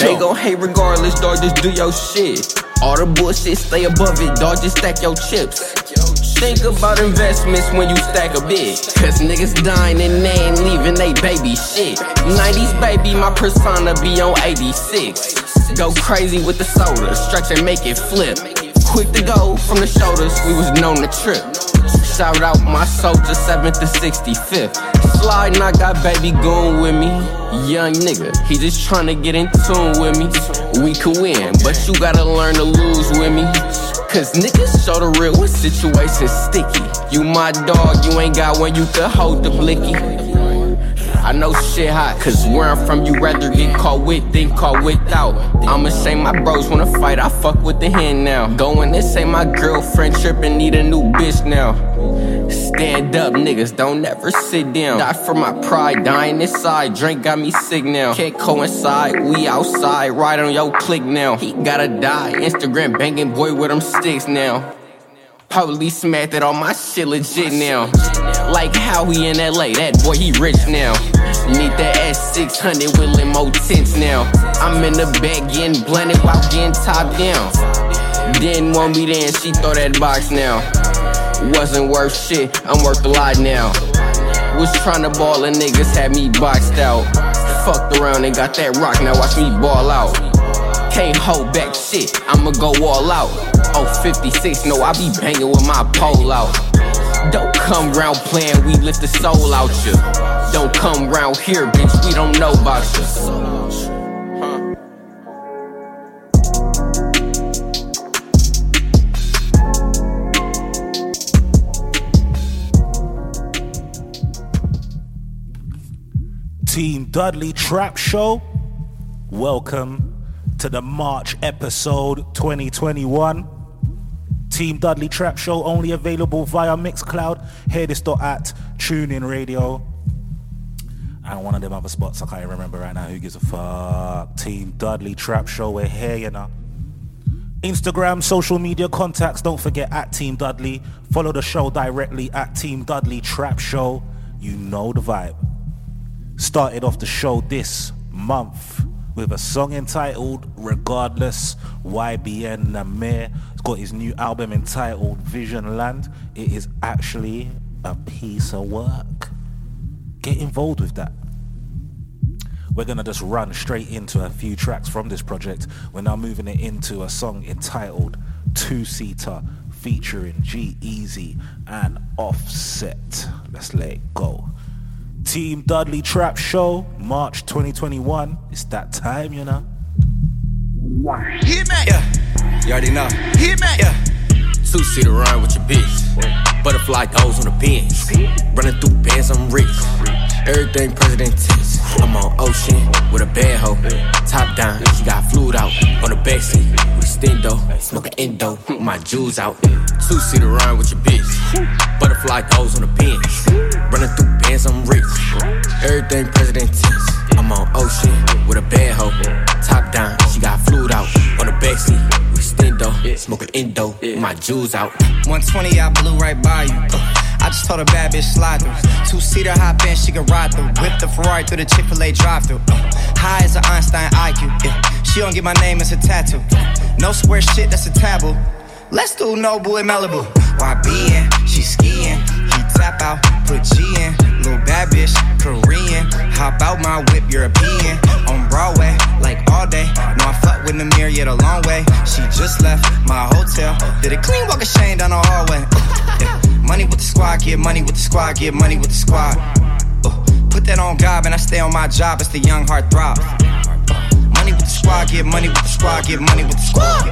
They gon' hate regardless, dog, just do your shit. All the bullshit, stay above it, dog, just stack your chips. Think about investments when you stack a bit. Cause niggas dying and they ain't leaving they baby shit. 90s baby, my persona be on 86. Go crazy with the soda, stretch and make it flip. Quick to go from the shoulders, we was known to trip. Shout out my soldier, 7th to 65th. Sliding, I got baby goon with me. Young nigga, he just tryna get in tune with me. We can win, but you gotta learn to lose with me. Cause niggas show the real when situations sticky. You my dog, you ain't got one you could hold the blicky. I know shit hot, cause where I'm from, you rather get caught with than caught without. I'ma say my bros wanna fight, I fuck with the hand now. Going and say my girlfriend trippin', need a new bitch now. Stand up, niggas, don't ever sit down. Die for my pride, dying inside. Drink got me sick now. Can't coincide, we outside, right on your click now. He gotta die, Instagram banging boy with them sticks now. Probably smacked it on my shit legit now. Like how he in LA, that boy he rich now. Need that S600 with limo tints now. I'm in the bag getting blended while getting top down. Didn't want me then, she throw that box now. Wasn't worth shit, I'm worth a lot now. Was trying to ball and niggas had me boxed out. Fucked around and got that rock, now watch me ball out. Can't hold back shit, I'ma go all out. Oh, 56, no, I be banging with my pole out. Don't come round playing, we lift the soul out ya. Don't come round here, bitch, we don't know about ya. Team Dudley Trap Show. Welcome to the March episode 2021. Team Dudley Trap Show only available via Mixcloud. Hear this dot at TuneIn Radio. And one of them other spots I can't remember right now. Who gives a fuck? Team Dudley Trap Show. We're here, you know. Instagram, social media contacts. Don't forget at Team Dudley. Follow the show directly at Team Dudley Trap Show. You know the vibe started off the show this month with a song entitled Regardless. YBN Nahmir has got his new album entitled Vision Land. It is actually a piece of work. Get involved with that. We're gonna just run straight into a few tracks from this project. We're now moving it into a song entitled Two Seater featuring G-Eazy and Offset. Let's let it go. Team Dudley Trap Show, March 2021. It's that time, you know. Hit me. Yeah. You already know. Hit me. Yeah. Two seater run with your bitch. Butterfly goes on the bench. Running through bands, I'm rich. Everything president tense. I'm on ocean with a bad hoe. Top down, she got fluid out on the backseat. We stendo, smoking endo, my jewels out. Two seater run with your bitch. Butterfly goes on the bench. Running through bands, I'm rich. Everything president tense. I'm on ocean with a bad hoe. Top down, she got fluid out on the backseat. We stendo, smoking endo, my jewels out. 120, I blew right by you. Uh, I just told a bad bitch slide through. Two seater hop in, she can ride through. Whip the Ferrari through the Chick fil A drive through. Uh, high as an Einstein IQ. Yeah. She don't get my name as a tattoo. No square shit, that's a taboo. Let's do Nobu in Malibu. YB in, she skiing. Tap out, put G in. Little bad bitch, Korean. Hop out my whip, European. On Broadway, like all day. No, I fuck with the mirror, yet a long way. She just left my hotel. Did a clean walk of shame down the hallway. Yeah. Money with the squad, get money with the squad, get money with the squad. Uh, put that on God, and I stay on my job. It's the young heart throb. Uh, money with the squad, get money with the squad, get money with the squad.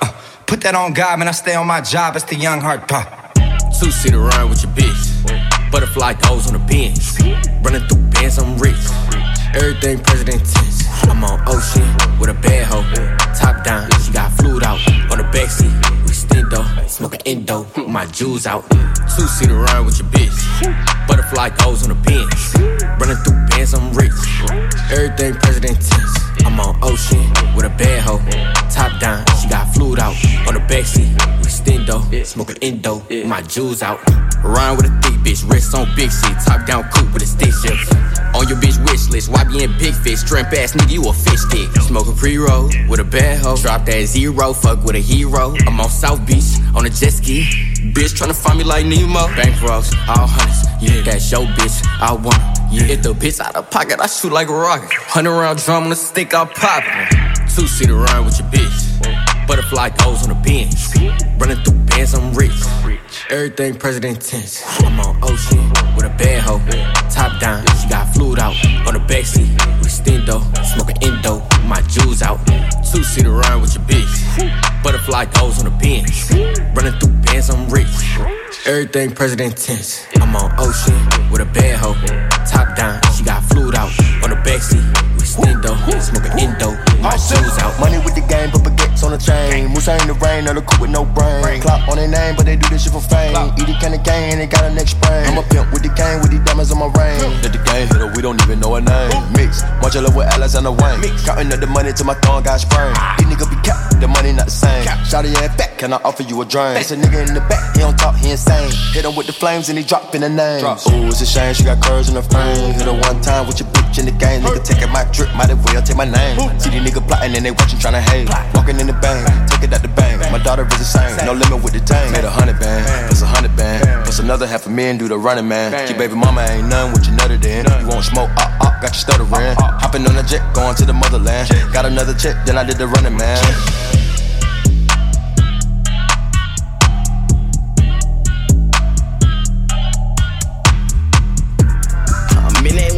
Uh, put that on God, man. I stay on my job. It's the young heart throb. Two seater run with your bitch. Butterfly goes on the bench. Running through bands, I'm rich. Everything president tense. I'm on ocean with a bad hoe. Top down, she got fluid out on the backseat. We stendo, smoking endo, my jewels out. Two seater run with your bitch. Butterfly goes on the bench. Running through bands, I'm rich. Everything president tense. I'm on ocean with a bad hoe. Top down, she got fluid out on the backseat. We stendo, smoking endo, my jewels out. Rhyme with a thick bitch, wrist on big shit, top down coupe with a stick shift. On your bitch wish list, why be in big fish? Shrimp ass nigga, you a fish stick. Smoking pre roll with a bad hoe, drop that zero, fuck with a hero. I'm on South Beach on a jet ski. Bitch tryna find me like Nemo. Bankrolls, all hundreds, yeah, that's your bitch. I want yeah. Hit the bitch out of pocket, I shoot like a rocket. Hundred round drum on the stick, I pop it. Two seater ride with your bitch. Butterfly goes on the bench. Running through bands, I'm rich. Everything president tense. I'm on ocean with a bad hoe. Top down, she got fluid out on the backseat. We stendo, smoking endo, my jewels out. Two seater ride with your bitch. Butterfly goes on the bench. Running through bands, I'm rich. Everything president tense. I'm on ocean with a bad hoe. Top down, she got fluid out on the backseat. We stendo, smoking endo, my shoes out. Money with the game, but baguettes on the chain. Musa in the rain, the coupe with no brain. Clock on their name, but they do this shit for fame. Eat it, can of cane, they got a next sprain. I'm a pimp with the cane, with the diamonds on my ring. Let the game hit her, we don't even know her name. Mix, much love with Alexander Wayne. Counting up the money till my thumb got sprained. Ah. These niggas be capped, the money not the same. Shout it yeah, back, can I offer you a drink? It's a nigga in the back, he don't talk, he insane. Hit him with the flames and he drop in the name. Ooh, it's a shame she got curves in her frame. Hit her one time with your bitch in the game. Nigga taking my trip, might as well take my name. See these niggas plotting and they watching trying to hate. Walking in the bank, take it out the bank. My daughter is the same, no limit with the tank. Made a hundred band, plus a hundred band, plus another half a million do the running man. Your baby mama ain't none with your nutter then. You won't smoke, up, uh, up, got you stuttering. Hopping on a jet, going to the motherland. Got another check, then I did the running man. I'm in that lamp. Pull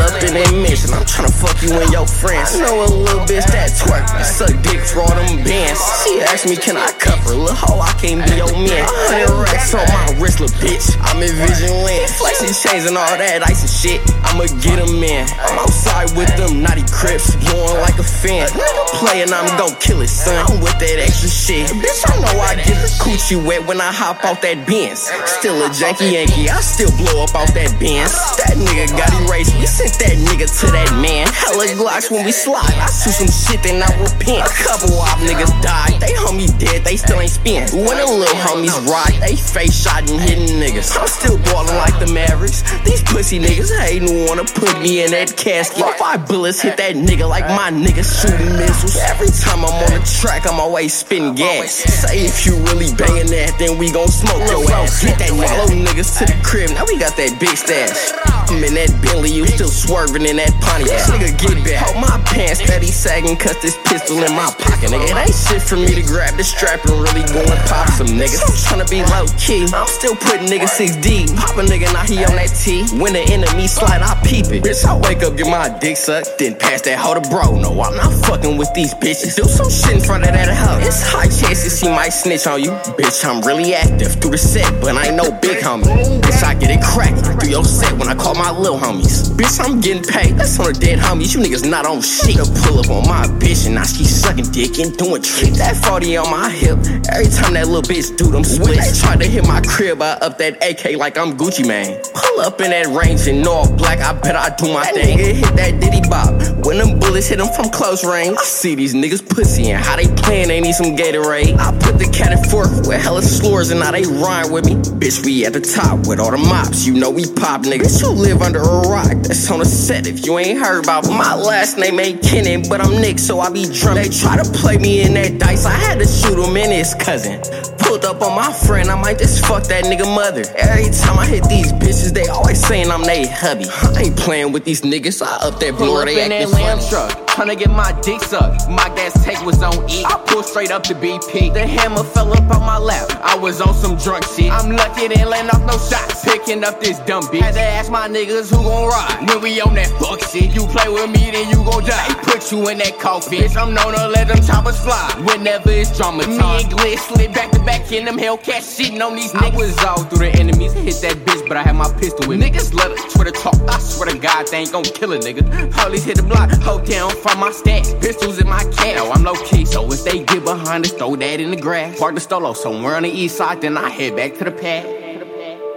up in that mission. I'm tryna fuck you and your friends. Know a little bitch that twerk. Suck dick for all them bands. She asked me, can I cover? Little hoe, I can't be your man. Hundred racks on my wrist, little bitch. I'm in vision Vigilant. Flexing chains and all that ice and shit. I'ma get them in. I'm outside with them naughty crips. Blowing like a fan. Nigga playing, I'm gon' kill it, son. I'm with that extra shit. Bitch, I know I get the coochie wet when I hop off that Benz. Still a janky Yankee. I still blow up off that Benz. That nigga got erased. We sent that nigga to that man. Hella glocks when we slide. I shoot some shit, then I repent. A couple of niggas died. They homie dead, they still ain't spin. When the little homies ride, they face shot and hitting niggas. I'm still ballin' like the Mavericks. These pussy niggas hatin' wanna put me in that casket. Five bullets hit that nigga like my niggas shooting missiles. Every time I'm on the track, I'm always spitting gas. Say if you really bangin' that, then we gon' smoke your ass. Get that follow niggas to the crib, now we got that big stash. I'm in that Bentley, you still swerving in that Pontiac. Nigga, get back. Hold my pants steady sagging, cause this pistol in my pocket, nigga. It ain't shit for me to grab the strap and really go and pop some niggas. I'm tryna be low key. I'm still putting niggas six deep. Pop a nigga, now he on that T. When the enemy slide, I peep it. Bitch, I wake up, get my dick sucked, then pass that hoe to bro. No, I'm not fucking with these bitches. Do some shit in front of that hoe. It's high chances he might snitch on you. Bitch, I'm really active through the set, but I ain't no big homie. Bitch, I get it crackin' through your set when I call my little homies. Bitch, I'm getting paid. That's on the dead homies. You niggas not on shit. To pull up on my bitch and now she sucking dick and doing tricks. That 40 on my hip. Every time that little bitch do them splits. They try to hit my crib, I up that AK like I'm Gucci Mane. Pull up in that range and all black. I bet I do my thing. Nigga hit that Diddy bop. When them bullets hit them from close range. I see these niggas pussy and how they playin'. They need some Gatorade. I put the cat and forth with hella slurs and now they rhyme with me. Bitch, we at the top with all the mops. You know we pop niggas. You live under a rock. That's on the set if you ain't heard about. My last name ain't Kennan, but I'm Nick, so I be drunk. They try to play me in that dice. I had to shoot him in his cousin. Pulled up on my friend, I might just fuck that nigga mother. Every time I hit these bitches, they always saying I'm they hubby. I ain't playing with these niggas. I up that up they acting lamb funny. Tryna get my dick sucked. My gas tank was on E. I pulled straight up to BP. The hammer fell up on my lap. I was on some drunk shit. I'm lucky didn't land off no shots. Picking up this dumb bitch. Had to ask my niggas who gon' ride. When we on that fuck shit, you play with me, then you gon' die. They put you in that coffin. Bitch, I'm known to let them choppers fly. Whenever it's drama time. Me and Glitch slid back to back in them Hellcat shitting on these niggas. I was all through the enemies. Hit that bitch, but I had my pistol with me. Niggas let us Twitter talk. I swear to God, they ain't gon' kill a nigga. Police hit the block, hold down from my stash. Pistols in my cat. Now I'm low key, so if they get behind us, throw that in the grass. Park the stolo somewhere on the east side, then I head back to the pad.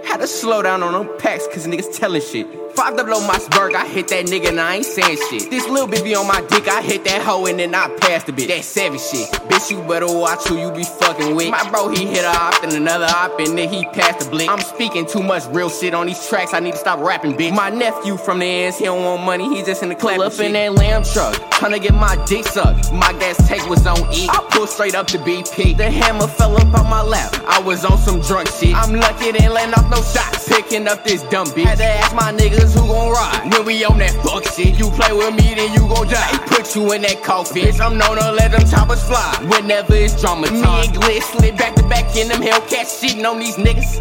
Had to slow down on them packs, cause niggas telling shit. Five to blow my spurg, I hit that nigga and I ain't saying shit. This little bitch be on my dick, I hit that hoe and then I pass the bitch. That savage shit. Bitch, you better watch who you be fucking with. My bro, he hit a op and another op and then he passed the blick. I'm speaking too much real shit on these tracks, I need to stop rapping, bitch. My nephew from the ends, he don't want money, he just in the club. Up in that lamb truck, tryna get my dick sucked. My gas tank was on E. Oh. I pulled straight up to BP. The hammer fell up on my lap. I was on some drunk shit. I'm lucky they ain't off no shots. Picking up this dumb bitch. Had to ask my niggas who gon' ride. When we on that fuck shit, you play with me, then you gon' die. Put you in that coffin. Bitch, I'm known to let them choppers fly. Whenever it's drama time. Me and Glitch slid back to back in them Hellcats shitting on these niggas.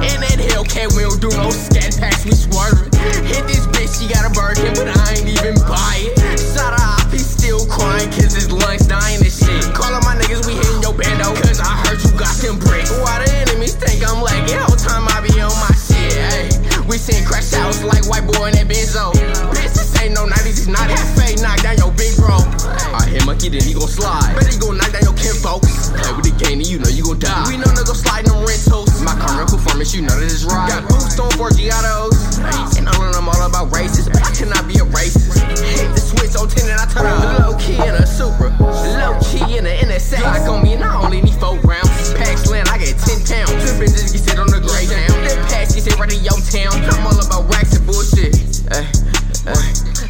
In that Hellcat, we don't do no scat packs, we swerving. Hit this bitch, she got a Birkin, but I ain't even buy it. Shout out, he still crying, cause his lungs dying and shit. Calling my niggas, we hitting your bando, cause I heard you got them bricks. Why the think I'm like, lagging? Whole time I be on my shit, ayy. We seen crash outs like white boy in that benzo. Bitch, this ain't no 90s, it's not that fake, knock down your big bro. I hit Monkey, then he gon' slide. Bet he gon' knock down your kin folks. Play with the game, and you know you gon' die. We know go slide them rentals. My current performance, you know that it's right. Got boots on for Giottos. And I learn I'm all about racist, but I cannot be a racist. Hit the switch on 10 and I turn on low key in a Supra. Low key in a NSX. Glock on me, and I only need four rounds. I get 10 pounds. Two bitches get sit on the gray down. That pass get sit right in your town. I'm all about racks and bullshit. Ay.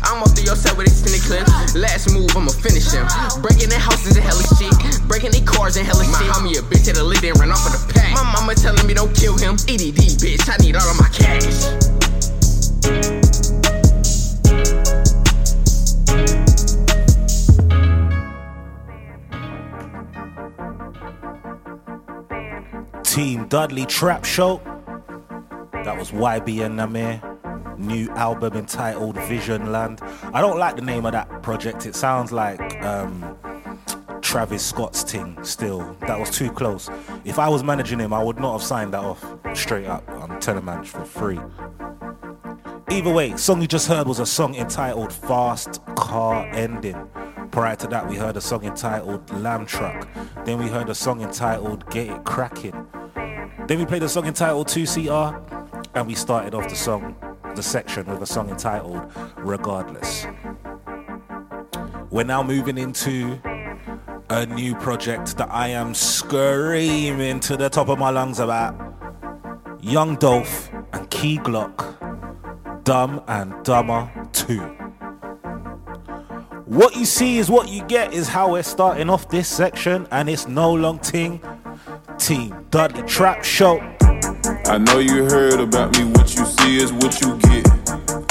I'm off to your side with extended clip. Last move, I'ma finish him. Breaking their houses and hella shit. Breaking their cars and hella shit. My homie a bitch at a lid and ran off of the pack. My mama telling me don't kill him. EDD, bitch, I need all of my cash. Dudley Trap Show. That was YBN Nahmir. New album entitled Vision Land. I don't like the name of that project. It sounds like um, Travis Scott's thing still. That was too close. If I was managing him, I would not have signed that off straight up. I'm telling man for free. Either way, song you just heard was a song entitled Fast Car Ending. Prior to that, we heard a song entitled Lamb Truck. Then we heard a song entitled Get It Cracking. Then we played a song entitled Two Seater, and we started off the song, the section with a song entitled Regardless. We're now moving into a new project that I am screaming to the top of my lungs about. Young Dolph and Key Glock, Dumb and Dumber 2. What you see is what you get, is how we're starting off this section, and it's no long ting. Team Dudley Trap Show. I know you heard about me, what you see is what you get.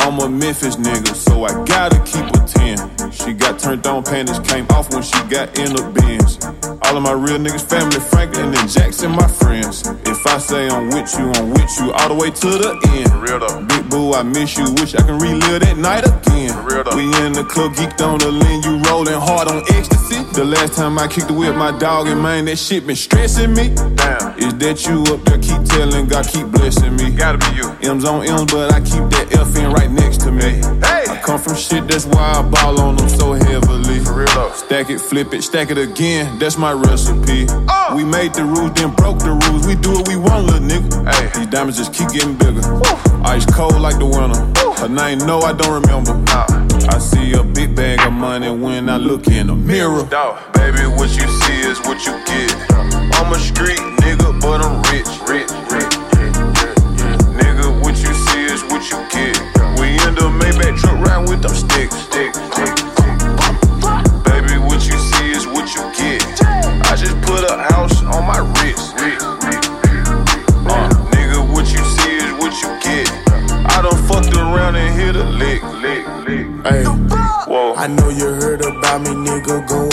I'm a Memphis nigga, so I gotta keep a 10. She got turned on, panties came off when she got in the bins. All of my real niggas, family, Franklin and Jackson, my friends. If I say I'm with you, I'm with you all the way to the end. real though. Big boo, I miss you, wish I can relive that night again. real though. We in the club, geeked on the lean, you rolling hard on ecstasy. The last time I kicked it with my dog, and man, that shit been stressing me. Damn. Is that you up there? Keep telling God, keep blessing me. Gotta be you. M's on M's, but I keep that F in right next to me. Hey! I come from shit, that's why I ball on them so heavily. For real though. Stack it, flip it, stack it again, that's my recipe. Oh! We made the rules, then broke the rules. We do what we want, little nigga. Hey. These diamonds just keep getting bigger. Ice cold like the winter. Her name, no, I don't remember. Nah. I see a big bag of money when I look in the mirror. Dog. Baby, what you see is what you get. I'm a street nigga, but I'm rich. Rich, with them sticks. Stick, stick, Baby, what you see is what you get. I just put a house on my wrist. Uh, nigga, what you see is what you get. I done fucked around and hit a lick, lick, lick. Hey, Whoa. I know you heard about me, nigga. Go ask your bitch.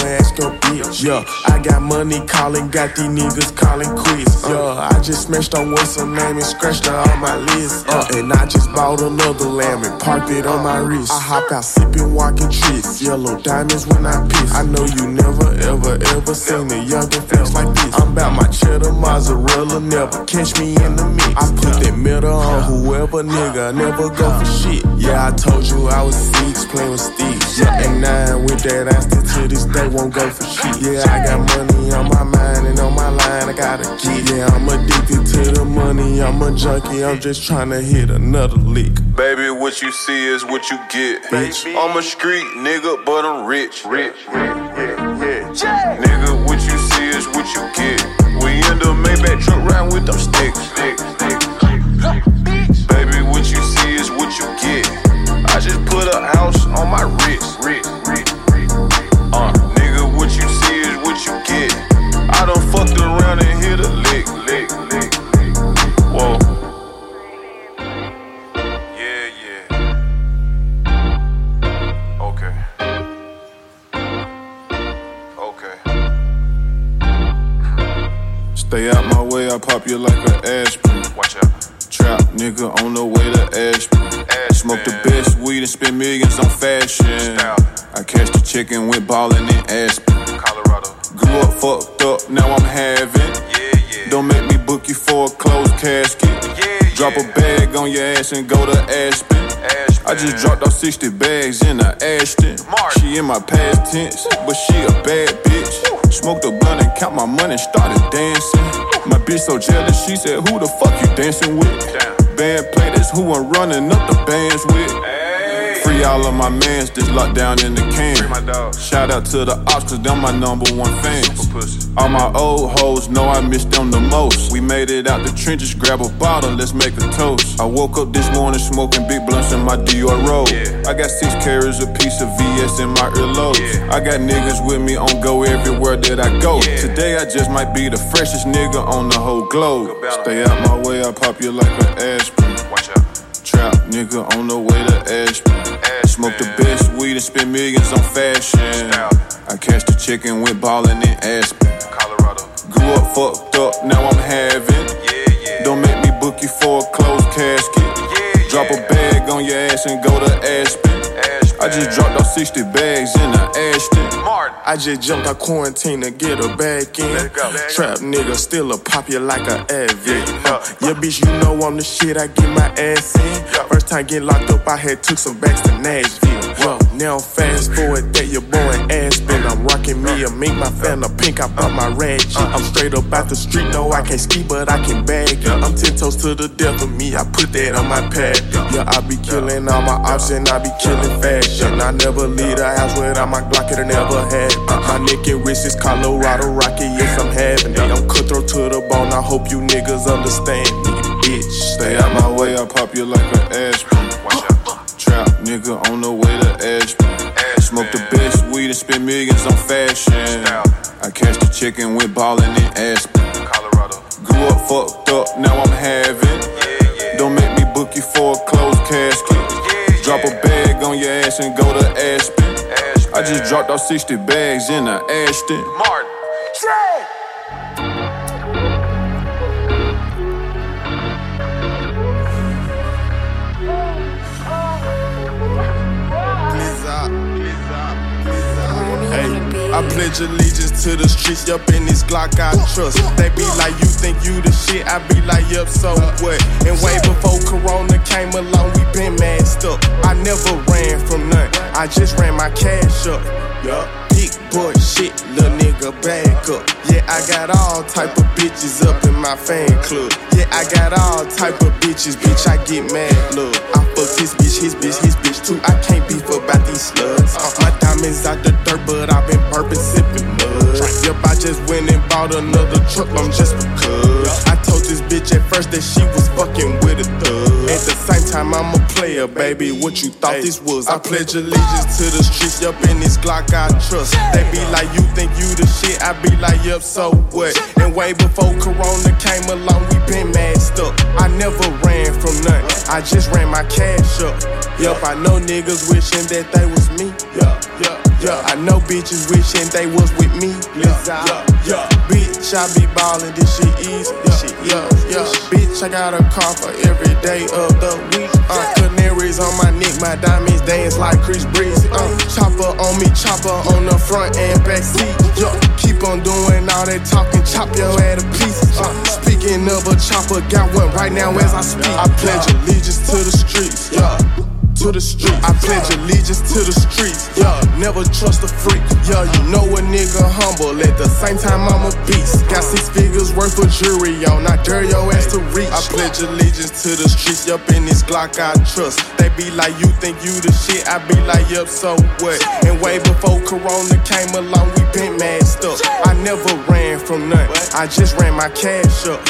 Yeah, I got money calling, got these niggas calling quits. Yeah, I just smashed on what's her name and scratched her on my list. Uh, and I just bought another lamb and parked it on my wrist. I hop out sipping, walking tricks. Yellow diamonds when I piss. I know you never, ever, ever seen a younger face like this. I'm about my cheddar mozzarella, never catch me in the mix. I put that metal on whoever nigga, never go for shit. Yeah, I told you I was six, playing with sticks. Yeah, And nine with that, I still to this day won't go for shit. Yeah, I got money on my mind and on my line, I gotta get. Yeah, I'm addicted to the money, I'm a junkie, I'm just trying to hit another lick. Baby, what you see is what you get. Bitch. I'm a street nigga, but I'm rich. Rich, Yeah, yeah. Nigga, what you see is what you get. We in the Maybach truck riding with them sticks. Sticks, sticks. Baby, what you see is what you get. I just put a house on my. Wrist, Stay out my way, I pop you like an aspirin. Watch out. Trap nigga on the way to Ashburn. Smoke the best weed and spend millions on fashion. I cashed the check and went ballin' in Aspen. Colorado. Grew up fucked up, now I'm having. Yeah, yeah. Don't make me book you for a closed casket. Yeah, Drop a bag on your ass and go to Aspen. I just dropped off 60 bags in a Ashton. She in my past tense, but she a bad bitch. Smoked a blunt and count my money, started dancing. My bitch so jealous, she said, Who the fuck you dancing with? Band play, that's who I'm running up the bands with. Free all of my mans, just locked down in the can. Shout out to the ops, cause them my number one fans. All my old hoes know I miss them the most. We made it out the trenches, grab a bottle, let's make a toast. I woke up this morning smoking big blunts in my Dior robe. I got six carats a piece of VS in my earlobes. I got niggas with me on go everywhere that I go. Today I just might be the freshest nigga on the whole globe. Stay out my way, I pop you like an aspirin. Watch out. Trap nigga on the way to Ashburn. Smoke the best weed and spend millions on fashion. I cashed the check and went ballin' in Aspen. Colorado. Grew up fucked up, now I'm having. Don't make me book you for a closed casket. Drop a bag on your ass and go to Aspen. I just dropped off 60 bags in the Ashton. I just jumped out quarantine to get her back in. Trap nigga, still a pop you like a addict. Uh, yeah, bitch, you know I'm the shit. I get my ass in. First time get locked up, I had took some backs to Nashville. Well, now fast forward that your boy in Aspen. Me a mink, my fan a pink. I bought my ratchet. I'm straight up out the street. No, I can't ski, but I can bag. I'm ten toes to the death of me. I put that on my pad. Yeah, I be killing all my and I be killing fashion. I never leave the house without my Glock. It never had. My neck and wrist is Colorado Rocket. Yes, I'm having it. I'm cutthroat to the bone. I hope you niggas understand me, bitch. Stay out my way, I pop you like an aspirin. Trap nigga on the way to Ashburn. Smoke the best weed and spend millions on fashion. I cashed the check and went ballin' in Aspen. Colorado. Grew up fucked up, now I'm having. Don't make me book you for a closed casket. Drop a bag on your ass and go to Aspen. I just dropped off 60 bags in a Ashton. Hey, I pledge allegiance to the streets, yup, in this Glock I trust. They be like, you think you the shit, I be like, yup, so what? And way before Corona came along, we been masked up. I never ran from nothing, I just ran my cash up. Yup, big boy shit, little nigga, back up. Yeah, I got all type of bitches up in my fan club. Yeah, I got all type of bitches, bitch, I get mad, look. I fuck his bitch, his bitch, his bitch too. I can't beef about these slugs. Uh, my diamonds out the dirt, but I've been burping, sipping mud. Yep, I just went and bought another truck, I'm just because. I told this bitch at first that she was fucking with a thug. At the same time, I'm a player, baby. What you thought this was? I pledge allegiance to the streets, Up in this Glock I trust. They be like, you think you the shit? I be like, yup, so what? And way before Corona came along, we been masked up. I never ran from nothing, I just ran my cash up. Yup, I know niggas wishing that they was me. Yup, yup, yup. I know bitches wishing they was with me. Yeah, yup, yup. Bitch, I be ballin', this shit easy. This shit yeah, yup. Bitch, I got a car for every day of the week. Uh, canaries on my neck, my diamonds dance like Chris Breezy. Uh, chopper on me, chopper on the front and back seat. Yeah, keep on doing all that talking, chop your head to pieces. Uh, speaking of a chopper, got one right now as I speak. I pledge allegiance to the streets. Yeah. To the street. I pledge allegiance to the streets. Yeah, never trust a freak. Yeah, you know a nigga humble. At the same time, I'm a beast. Got six figures worth of jury on. I dare your ass to reach. I pledge allegiance to the streets. Yup, in this Glock I trust. They be like, you think you the shit? I be like, yup, so what? And way before Corona came along, we been masked up. I never ran from nothing. I just ran my cash up.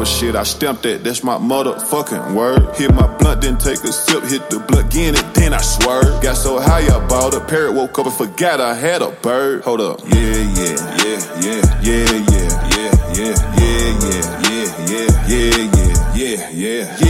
Of shit. I stamped that. That's my motherfucking word. Hit my blunt, then take a sip. Hit the blunt again, and then I swerve. Got so high, I bought a parrot. Woke up and forgot I had a bird. Hold up. Yeah, yeah, yeah, yeah, yeah, yeah, yeah, yeah, yeah, yeah, yeah, yeah, yeah, yeah, yeah, yeah,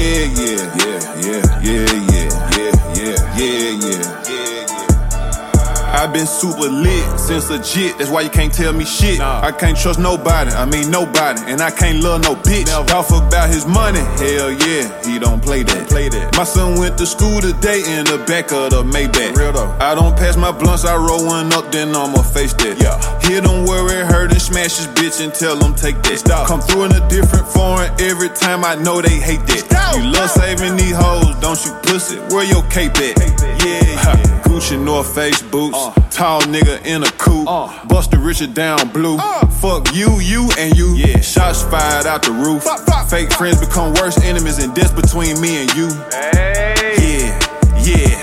I've been super lit since legit. That's why you can't tell me shit. I can't trust nobody. I mean nobody, and I can't love no bitch. Talk about his money. Hell yeah, he don't play that. Play that. My son went to school today in the back of the Maybach. Real though. I don't pass my blunts. I roll one up, then I'ma face that. Yeah. Hit him where it hurt and smash his bitch and tell him take that. Stop. Come through in a different foreign every time. I know they hate that. Stop. You love saving these hoes, don't you pussy? Where your cape at? Yeah, yeah. Gucci North Face boots. Tall nigga in a coupe. Buster Richard down blue. Fuck you, you, and you. Yeah. Shots fired out the roof. Fake friends become worse enemies, and death between me and you. Yeah, yeah, yeah,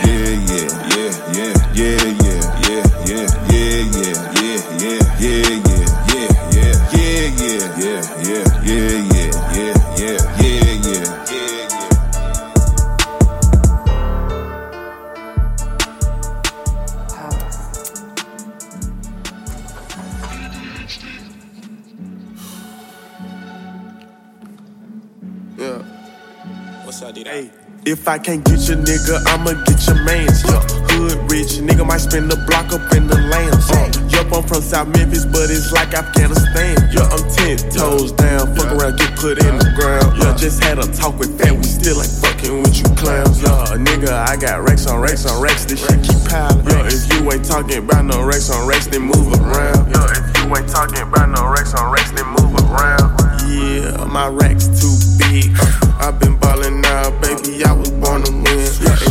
if I can't get your nigga, I'ma get your mans. Yeah. Hood rich, nigga might spend the block up in the lands. Uh, yup, I'm from South Memphis, but it's like Afghanistan. Yeah, I'm ten toes down, fuck around, get put in the ground. Yeah, just had a talk with Fat, we still ain't fucking with you clowns. Yeah, nigga, I got racks on racks on racks, this shit keep piling. Yeah, if you ain't talking about no racks on racks, then move around. Yeah, if you ain't talking about no racks on racks, then move around. Yeah, my racks too big. I've been ballin' baby. I was born to win.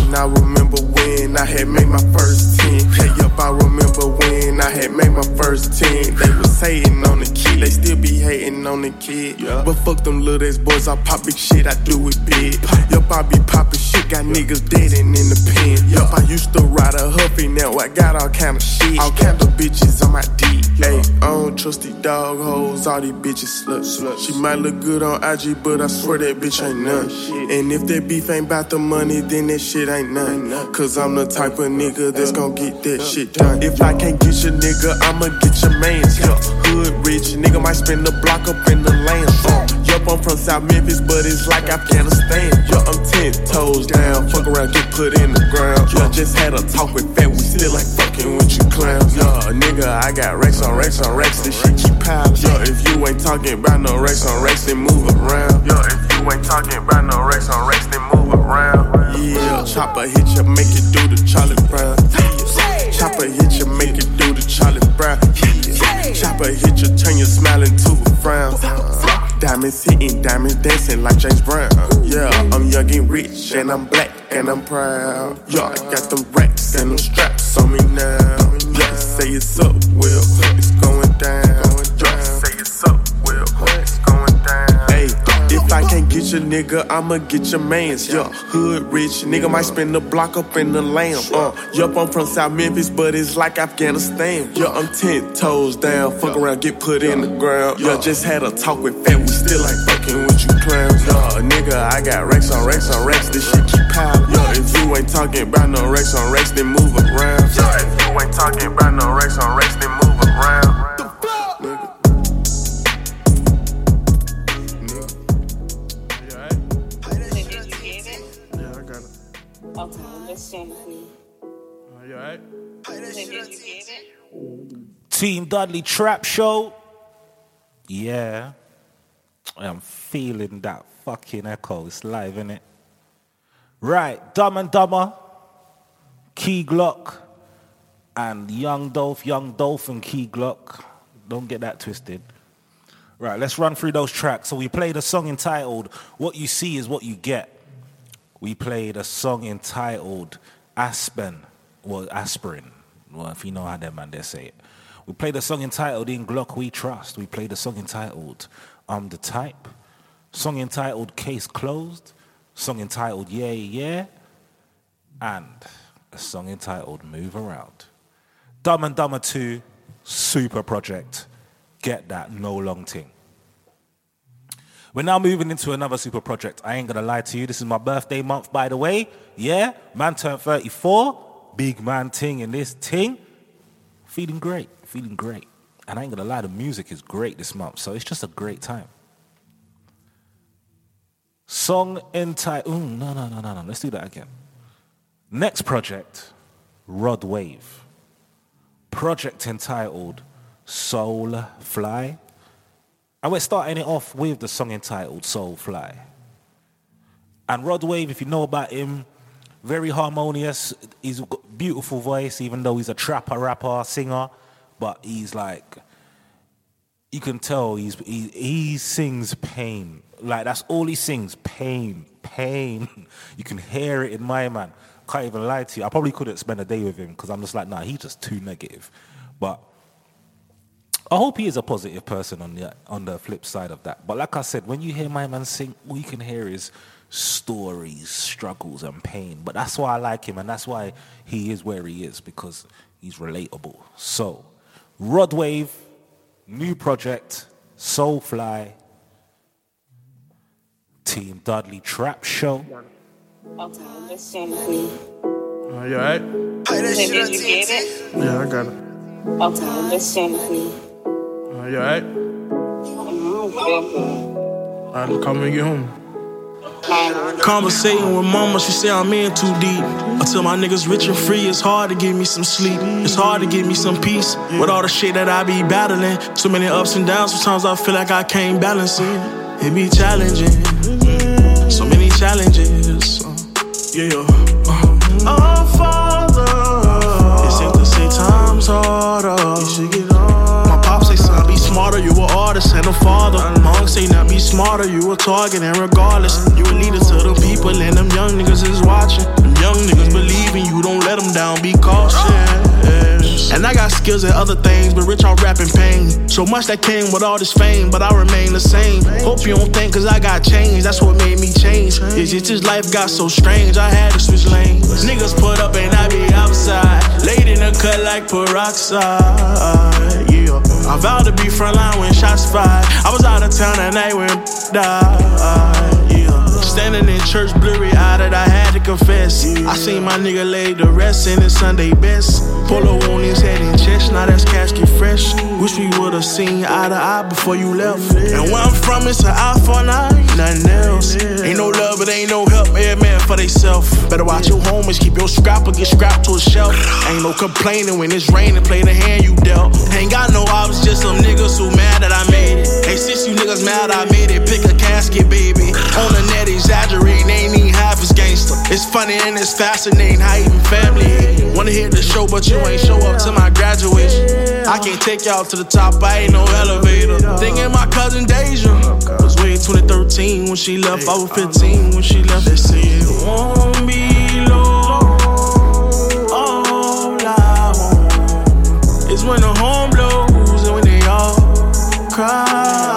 And I remember I had made my first 10. Hey, up, I remember when I had made my first 10. They was hating on the kid, they still be hating on the kid. But fuck them little ass boys, I pop big shit, I do it big. Yup, I be poppin' shit, got niggas dead and in the pen. Yup, I used to ride a huffy, now I got all kind of shit. All kind of bitches on my D. Hey, I don't trust these dog hoes, all these bitches sluts. She might look good on IG, but I swear that bitch ain't none. And if that beef ain't about the money, then that shit ain't none. Cause I'm the type of nigga that's gon' get that shit done. If I can't get your nigga, I'ma get your mans. Yeah, hood rich, nigga might spend the block up in the land. Uh, yup, I'm from South Memphis, but it's like Afghanistan. Yeah, I'm ten toes down, fuck around, get put in the ground. Yeah, just had a talk with Fat, we still like fucking with you clowns. Yeah, nigga, I got racks on racks on racks, this shit keep piling. Yeah, if you ain't talking about no racks on racks, then move around. Yeah, if you ain't talking about no racks on racks, then move around. Yeah, chopper hit you, make it do the Charlie Brown. Yeah. Chopper hit you, make it do the Charlie Brown. Yeah. Chopper hit you, turn your smile into a frown. Uh, diamonds hitting, diamonds dancing like James Brown. Yeah, I'm young and rich, and I'm black, and I'm proud. Yeah, I got them racks and them straps on me now. Yeah, say it's up, well, get your nigga, I'ma get your mans. Yeah, hood rich, nigga might spend the block up in the lamb. Uh, yup, I'm from South Memphis, but it's like Afghanistan. Yeah, I'm ten toes down, fuck around, get put in the ground. Yeah, just had a talk with Fat, we still like fucking with you clowns. Yeah, nigga, I got racks on racks on racks, this shit keep piling. Yeah, if you ain't talking about no racks on racks, then move around. Yeah, if you ain't talking about no racks on racks, then move around. Okay, let's sing for you. Uh, you alright? Team Dudley Trap Show. Yeah. I'm feeling that fucking echo. It's live, innit? Right, Dumb and Dumber, Key Glock, and Young Dolph, Young Dolph and Key Glock. Don't get that twisted. Right, let's run through those tracks. So we played a song entitled What You See Is What You Get. We played a song entitled Aspen, well, Aspirin. Well, if you know how that man they say it. We played a song entitled In Glock We Trust. We played a song entitled I'm the Type. Song entitled Case Closed. Song entitled Yeah Yeah. And a song entitled Move Around. Dumb and Dumber 2, super project. Get that, no long thing. We're now moving into another super project. I ain't gonna lie to you. This is my birthday month, by the way. Yeah, man turned 34. Big man ting in this ting. Feeling great, feeling great. And I ain't gonna lie, the music is great this month. So it's just a great time. Song entitled. Ooh, no, no, no, no, no. Let's do that again. Next project, Rod Wave. Project entitled Soul Fly. And we're starting it off with the song entitled Soul Fly. And Rod Wave, if you know about him, very harmonious. He's got a beautiful voice, even though he's a trapper, rapper, singer. But he's like, you can tell he's he, he sings pain. Like that's all he sings, pain, pain. You can hear it in my man. Can't even lie to you. I probably couldn't spend a day with him because I'm just like, nah, he's just too negative. But I hope he is a positive person on the on the flip side of that. But like I said, when you hear my man sing, all you can hear is stories, struggles, and pain. But that's why I like him, and that's why he is where he is because he's relatable. So, Rod Wave, new project, Soulfly, Team Dudley Trap Show. Okay, let's sing for you. You alright? Did you get it? Yeah, I got it. Okay, let's sing for you. Uh, you alright? Alright, call me when you get home. Conversating with mama, she say I'm in too deep. I tell my niggas rich and free, it's hard to give me some sleep. It's hard to give me some peace with all the shit that I be battling. Too many ups and downs, sometimes I feel like I can't balance it. It be challenging, so many challenges. Yeah. Oh, Father, it's safe to say times harder. You a artist and a father. Uncle say, not be smarter. You a target, and regardless, you a leader to the people, and them young niggas is watching. Them young niggas believe in you. Don't let them down. Be cautious. And I got skills at other things, but rich on rapping pain. So much that came with all this fame, but I remain the same. Hope you don't think, cause I got changed. That's what made me change. It's just life got so strange. I had to switch lanes. Niggas put up and I be outside. Laid in the cut like peroxide. I vowed to be frontline when shots fired. I was out of town that night when died. Standing in church, blurry eyed, that I had to confess. I seen my nigga lay to rest in his Sunday best. Polo on his head and chest, now that's casket fresh. Wish we would've seen eye to eye before you left. And where I'm from, it's an eye for an eye, nothing else. Ain't no love, but ain't no help, every man for theyself. Better watch your homies, keep your scrap or get scrapped to a shelf. Ain't no complaining when it's raining, play the hand you dealt. Ain't got no ops, just some niggas who mad that I made it. Hey, since you niggas mad I made it, pick a casket, baby. It's funny and it's fascinating how even family. Wanna hear the show, but you ain't show up to my graduation. I can't take y'all to the top, I ain't no elevator. Thinking my cousin Deja was way 2013 when she left. I was 15 when she left. They say it won't be long. All I want is when the home blows and when they all cry.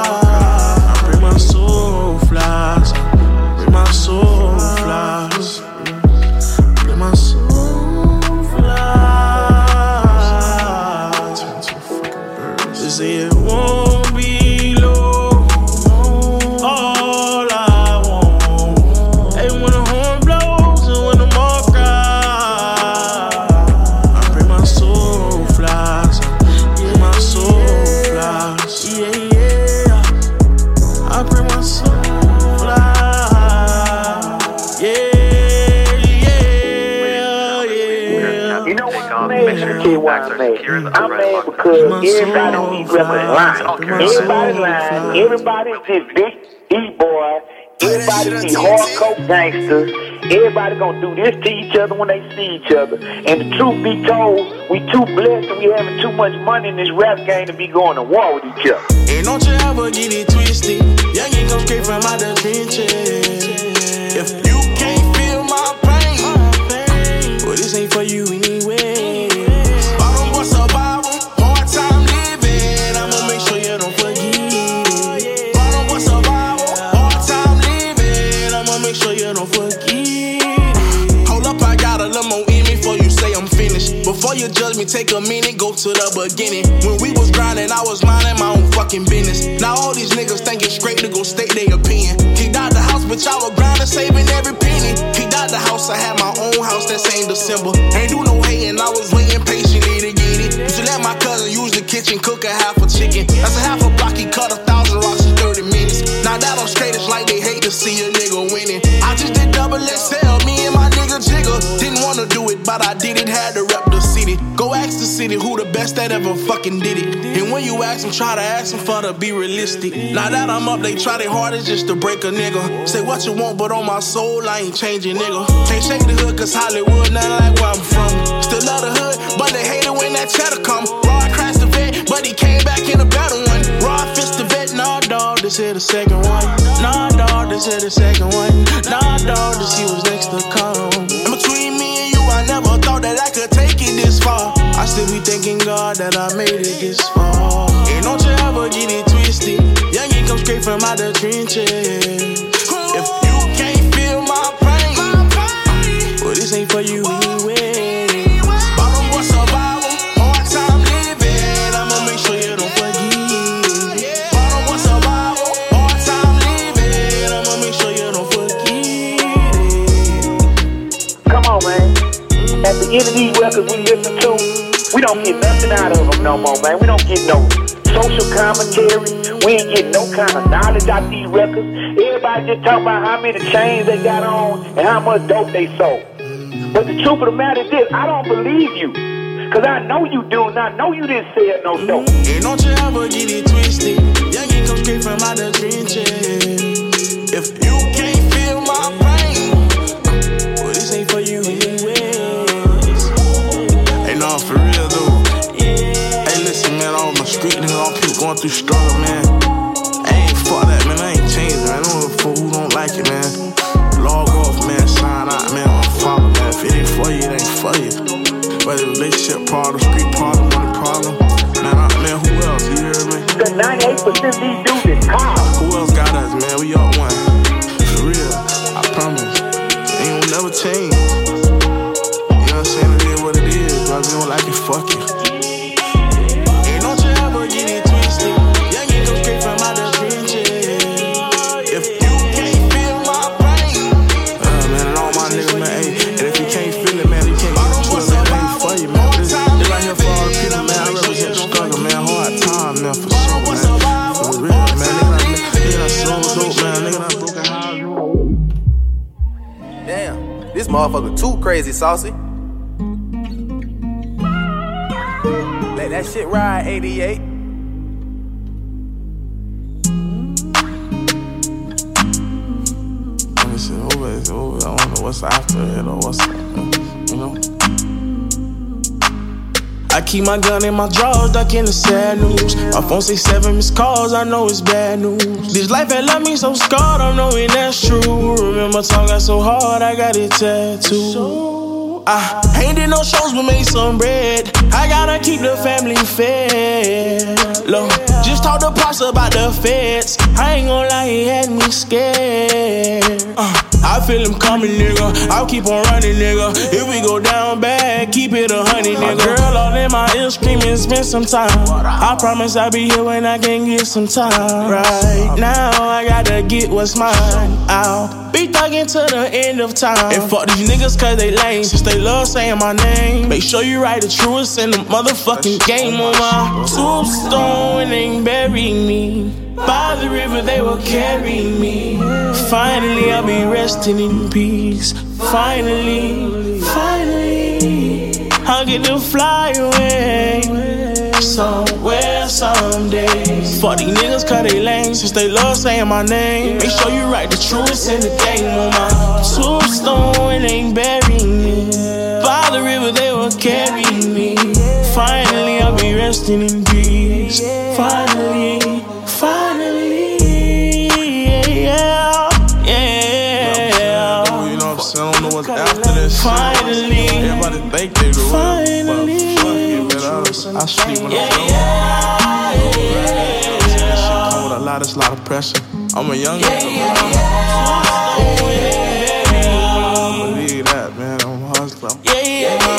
Because everybody on these rappers lying. Everybody's lying. Everybody's this big E-boy. Everybody's these hardcore gangsters. Everybody gonna do this to each other when they see each other. And the truth be told, we too blessed and we having too much money in this rap game to be going to war with each other. And don't you ever get it twisted. Young ain't come straight from out the trenches. If you can't feel my pain, well, this ain't for you you judge me, take a minute, go to the beginning. When we was grinding, I was minding my own fucking business. Now all these niggas think it's straight to go state their opinion. Kicked out the house, but y'all were grinding, saving every penny. Kicked out the house, I had my own house that same December. Ain't do no hating, I was waiting patiently to get it. Used to let my cousin use the kitchen, cook a half a chicken. That's a half a block, he cut a thousand rocks in 30 minutes. Now that I'm straight, it's like they hate to see a nigga winning. I just did double XL, me and my nigga Jigger. Didn't wanna do it, but I did it, had to ask the city who the best that ever fucking did it. And when you ask them, try to ask them for to be realistic. Now that I'm up, they try their hardest just to break a nigga. Say what you want, but on my soul, I ain't changing, nigga. Can't shake the hood, cause Hollywood, nothing like where I'm from. Still love the hood, but they hate it when that cheddar come. Rod crashed the vet, but he came back in a better one. Rod fist the vet, nah, dog, this here the second one. Nah, dog, this here the second one. Nah, dog, this he was next to come. And between me and you, I never thought that I could take it this far. I still be thanking God that I made it this far. And don't you ever get it twisted. Young ain't come straight from out the trenches. If you can't feel my pain, well, this ain't for you anyway. At the end of these records we listen to, we don't get nothing out of them no more, man. We don't get no social commentary. We ain't get no kind of knowledge out these records. Everybody just talking about how many chains they got on and how much dope they sold. But the truth of the matter is this, I don't believe you. Cause I know you do, and I know you didn't say it no dope. And don't you ever get it twisted. Youngin' come straight from out the trenches. ty shkallën saucy. Let that shit ride, 88. Let me see, who is who? I don't know what's after it or what's, you know. I keep my gun in my drawers, ducking the sad news. My phone say seven missed calls, I know it's bad news. This life had left me so scarred, I'm knowing that's true. Remember, got so hard, I got it tattooed. I ain't did no shows, but made some bread. I gotta keep the family fed. Look, just talk to Pops about the feds. I ain't gonna lie, he had me scared. Uh, feel him coming, nigga. I'll keep on running, nigga. If we go down bad, keep it a honey, nigga. My Girl, all in my ear screaming, spend some time. I promise I'll be here when I can get some time. Right now, I gotta get what's mine. I'll be thugging to the end of time. And fuck these niggas cause they lame. Since they love saying my name. Make sure you write the truest in the motherfucking game on my tombstone and bury me. By the river they will carry me. Finally I'll be resting in peace. Finally, finally, I'll get to fly away. Somewhere, someday. Fuck these niggas cause they lame since they love saying my name. Make sure you write the truest in the game on my tombstone they bury me. By the river they will carry me. Finally I'll be resting in peace. Finally, Finally, everybody think they the Finally, but fuck it, man. I, I sleep when I'm drunk. Come with a lot, it's a lot of pressure. I'm a young nigga. I believe that, man. I'm hustling. Yeah, Finally,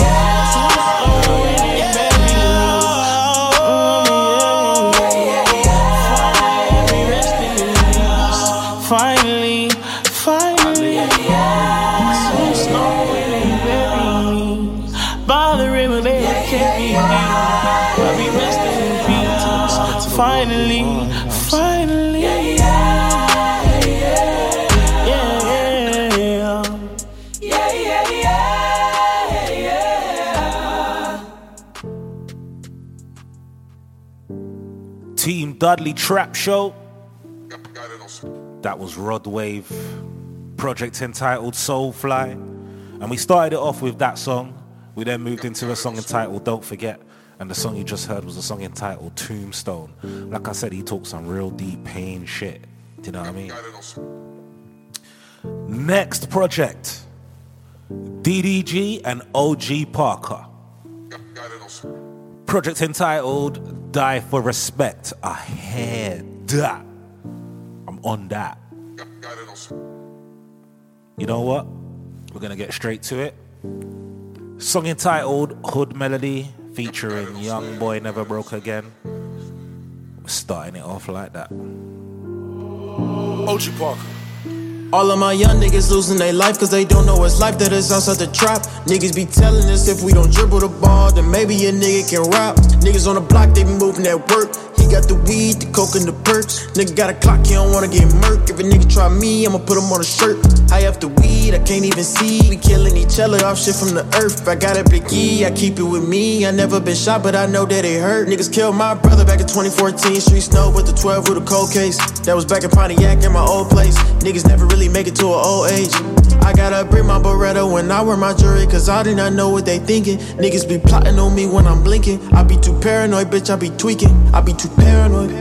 Finally, finally, yeah, yeah, Team Dudley Trap Show. That was Rod Wave. Project entitled Soulfly. And we started it off with that song. We then moved into a song entitled Don't Forget. And the song you just heard was a song entitled Tombstone. Like I said, he talks some real deep pain shit. Do you know what I mean? Next project DDG and OG Parker. Project entitled Die for Respect. I heard that. I'm on that. You know what? We're gonna get straight to it. Song entitled Hood Melody featuring Young Boy Never Broke Again. We're starting it off like that. OG Parker. All of my young niggas losing their life cause they don't know it's life that is outside the trap. Niggas be telling us if we don't dribble the ball, then maybe a nigga can rap. Niggas on the block, they be moving at work. Got the weed, the coke, and the perks. Nigga got a clock, he don't wanna get murked. If a nigga try me, I'ma put him on a shirt. High off the weed, I can't even see. We killing each other off shit from the earth. I got a big E, I keep it with me. I never been shot, but I know that it hurt. Niggas killed my brother back in 2014. Street snow with the 12 with a cold case. That was back in Pontiac in my old place. Niggas never really make it to an old age. I gotta bring my Beretta when I wear my jewelry, cause I do not know what they thinking. Niggas be plotting on me when I'm blinking. I be too paranoid, bitch, I be tweaking. I be too paranoid.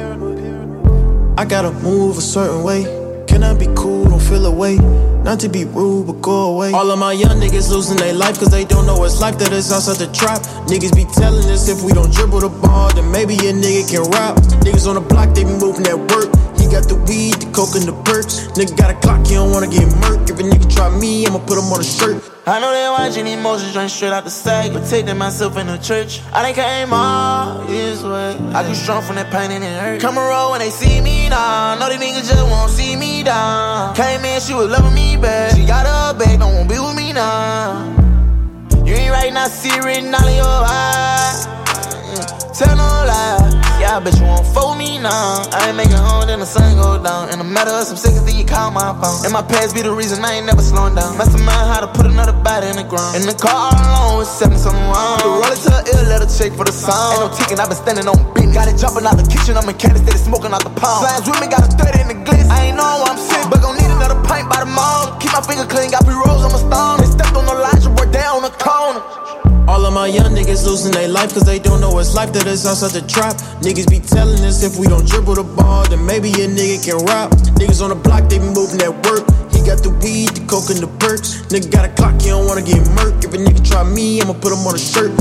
I gotta move a certain way. Can I be cool? Don't feel away. Not to be rude, but go away. All of my young niggas losing their life cause they don't know it's life that is outside the trap. Niggas be telling us if we don't dribble the ball, then maybe a nigga can rap. Niggas on the block, they be moving that work. Got the weed, the coke, and the perks. Nigga got a clock, he don't wanna get murked. If a nigga try me, I'ma put him on a shirt. I know they watching emotions drink straight out the sack. Protecting myself in the church. I done came all this way. I grew strong from that pain and it hurt. Come around when they see me now. Know these niggas just won't see me down. Came in, she was loving me back. She got her back, don't wanna be with me now. You ain't right now, see it written all in your eyes. Tell no lie. Yeah, I bet you won't fool me now. I ain't making home, then the sun go down. In a matter of some seconds, then you call my phone. And my past be the reason I ain't never slowing down. Mastermind how to put another body in the ground. In the car all alone with seven something wrong. The roll it to the ill, let her check for the sound. Ain't no ticking, I been standing on business. Got it jumping out the kitchen, I'm in Canada, steady smoking out the palm. Slimes with me, got a 30 in the glitz. I ain't know where I'm sick, but gon' need another pint by the mall. Keep my finger clean, got pre-rolls on my stone. They stepped on the line, you work down the corner. All of my young niggas losing their life cause they don't know it's life that is outside the trap. Niggas be telling us if we don't dribble the ball, then maybe a nigga can rap. Niggas on the block, they be moving that work. He got the weed, the coke, and the perks. Nigga got a clock, he don't wanna get murked. If a nigga try me, I'ma put him on a shirt.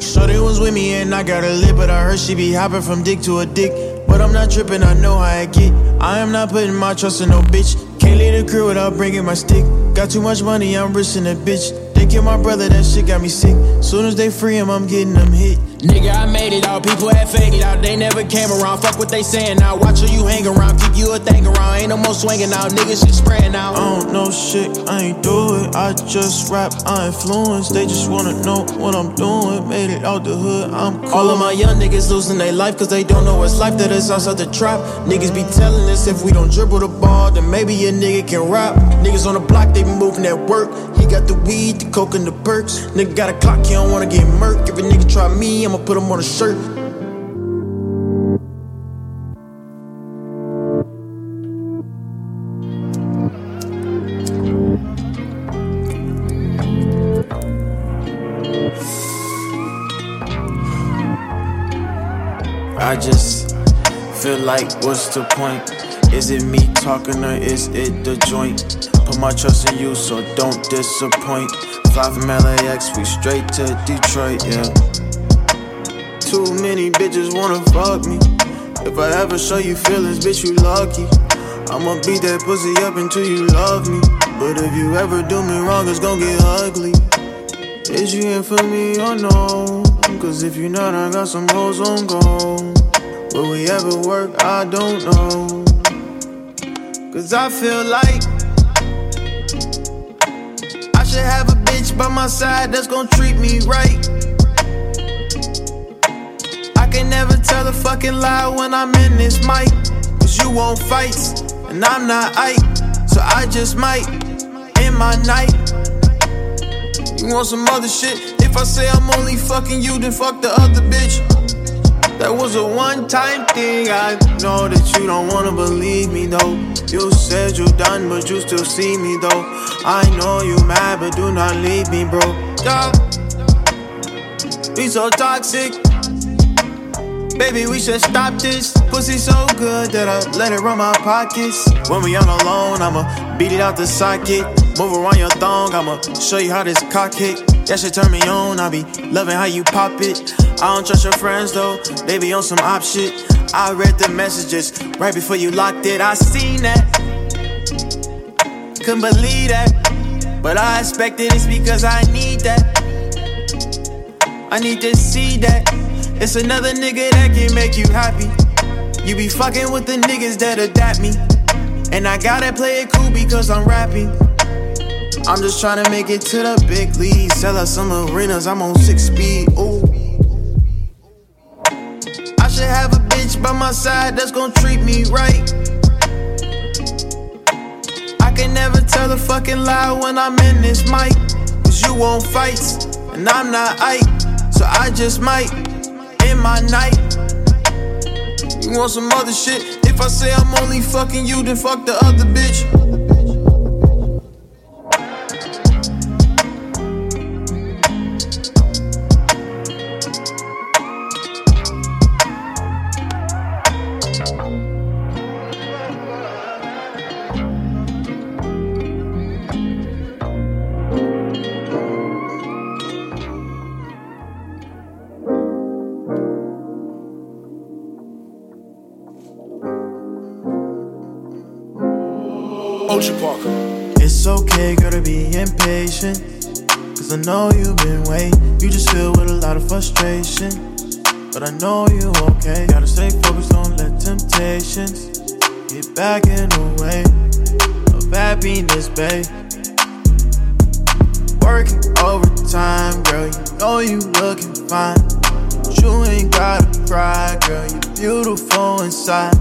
Shorty was with me and I got her lit, but I heard she be hopping from dick to a dick. But I'm not tripping, I know how I get. I am not putting my trust in no bitch. Can't leave the crib without bringing my stick. Got too much money, I'm risking a bitch. They kill my brother, that shit got me sick. Soon as they free him, I'm getting them hit. Nigga, I made it out. People had faked it out. They never came around. Fuck what they saying now. Watch who you hang around. Keep you a thing around. Ain't no more swinging out. Niggas shit spraying out. I don't know shit, I ain't do it. I just rap, I influence. They just wanna know what I'm doing. Made it out the hood, I'm cool. All of my young niggas losing their life cause they don't know what's life that is outside the trap. Niggas be telling us if we don't dribble the ball, then maybe a nigga can rap. Niggas on the block, they be moving at work. He got the weed, the coke, and the perks. Nigga got a clock, he don't wanna get murked. If a nigga try me, I'ma put him on a shirt. I just feel like, what's the point? Is it me talking or is it the joint? Put my trust in you, so don't disappoint. Fly from LAX, we straight to Detroit, yeah. Too many bitches wanna fuck me. If I ever show you feelings, bitch, you lucky. I'ma beat that pussy up until you love me. But if you ever do me wrong, it's gon' get ugly. Is you in for me or no? Cause if you not, I got some hoes on go. Will we ever work? I don't know. Cause I feel like I should have a bitch by my side that's gonna treat me right. I can never tell a fucking lie when I'm in this mic. Cause you won't fight, and I'm not Ike. So I just might in my night. You want some other shit? If I say I'm only fucking you, then fuck the other bitch. That was a one time thing. I know that you don't wanna believe me though. You said you done, but you still see me though. I know you mad, but do not leave me, bro. Yeah. We so toxic. Baby, we should stop this. Pussy so good that I let it run my pockets. When we on alone, I'ma beat it out the socket. Move around your thong, I'ma show you how this cock hit. That shit turn me on, I be loving how you pop it. I don't trust your friends though, they be on some op shit. I read the messages right before you locked it. I seen that, couldn't believe that. But I expected it's because I need that. I need to see that. It's another nigga that can make you happy. You be fucking with the niggas that adapt me. And I gotta play it cool because I'm rapping. I'm just trying to make it to the big leagues. Sell out some arenas, I'm on six speed. Ooh. I should have a bitch by my side that's gonna treat me right. I can never tell a fucking lie when I'm in this mic. Cause you won't fight, and I'm not Ike. So I just might in my night. You want some other shit? If I say I'm only fucking you, then fuck the other bitch. Frustration. But I know you okay. Gotta stay focused, don't let temptations get back in the way of happiness, babe. Working overtime, girl, you know you looking fine. But you ain't gotta cry, girl, you beautiful inside.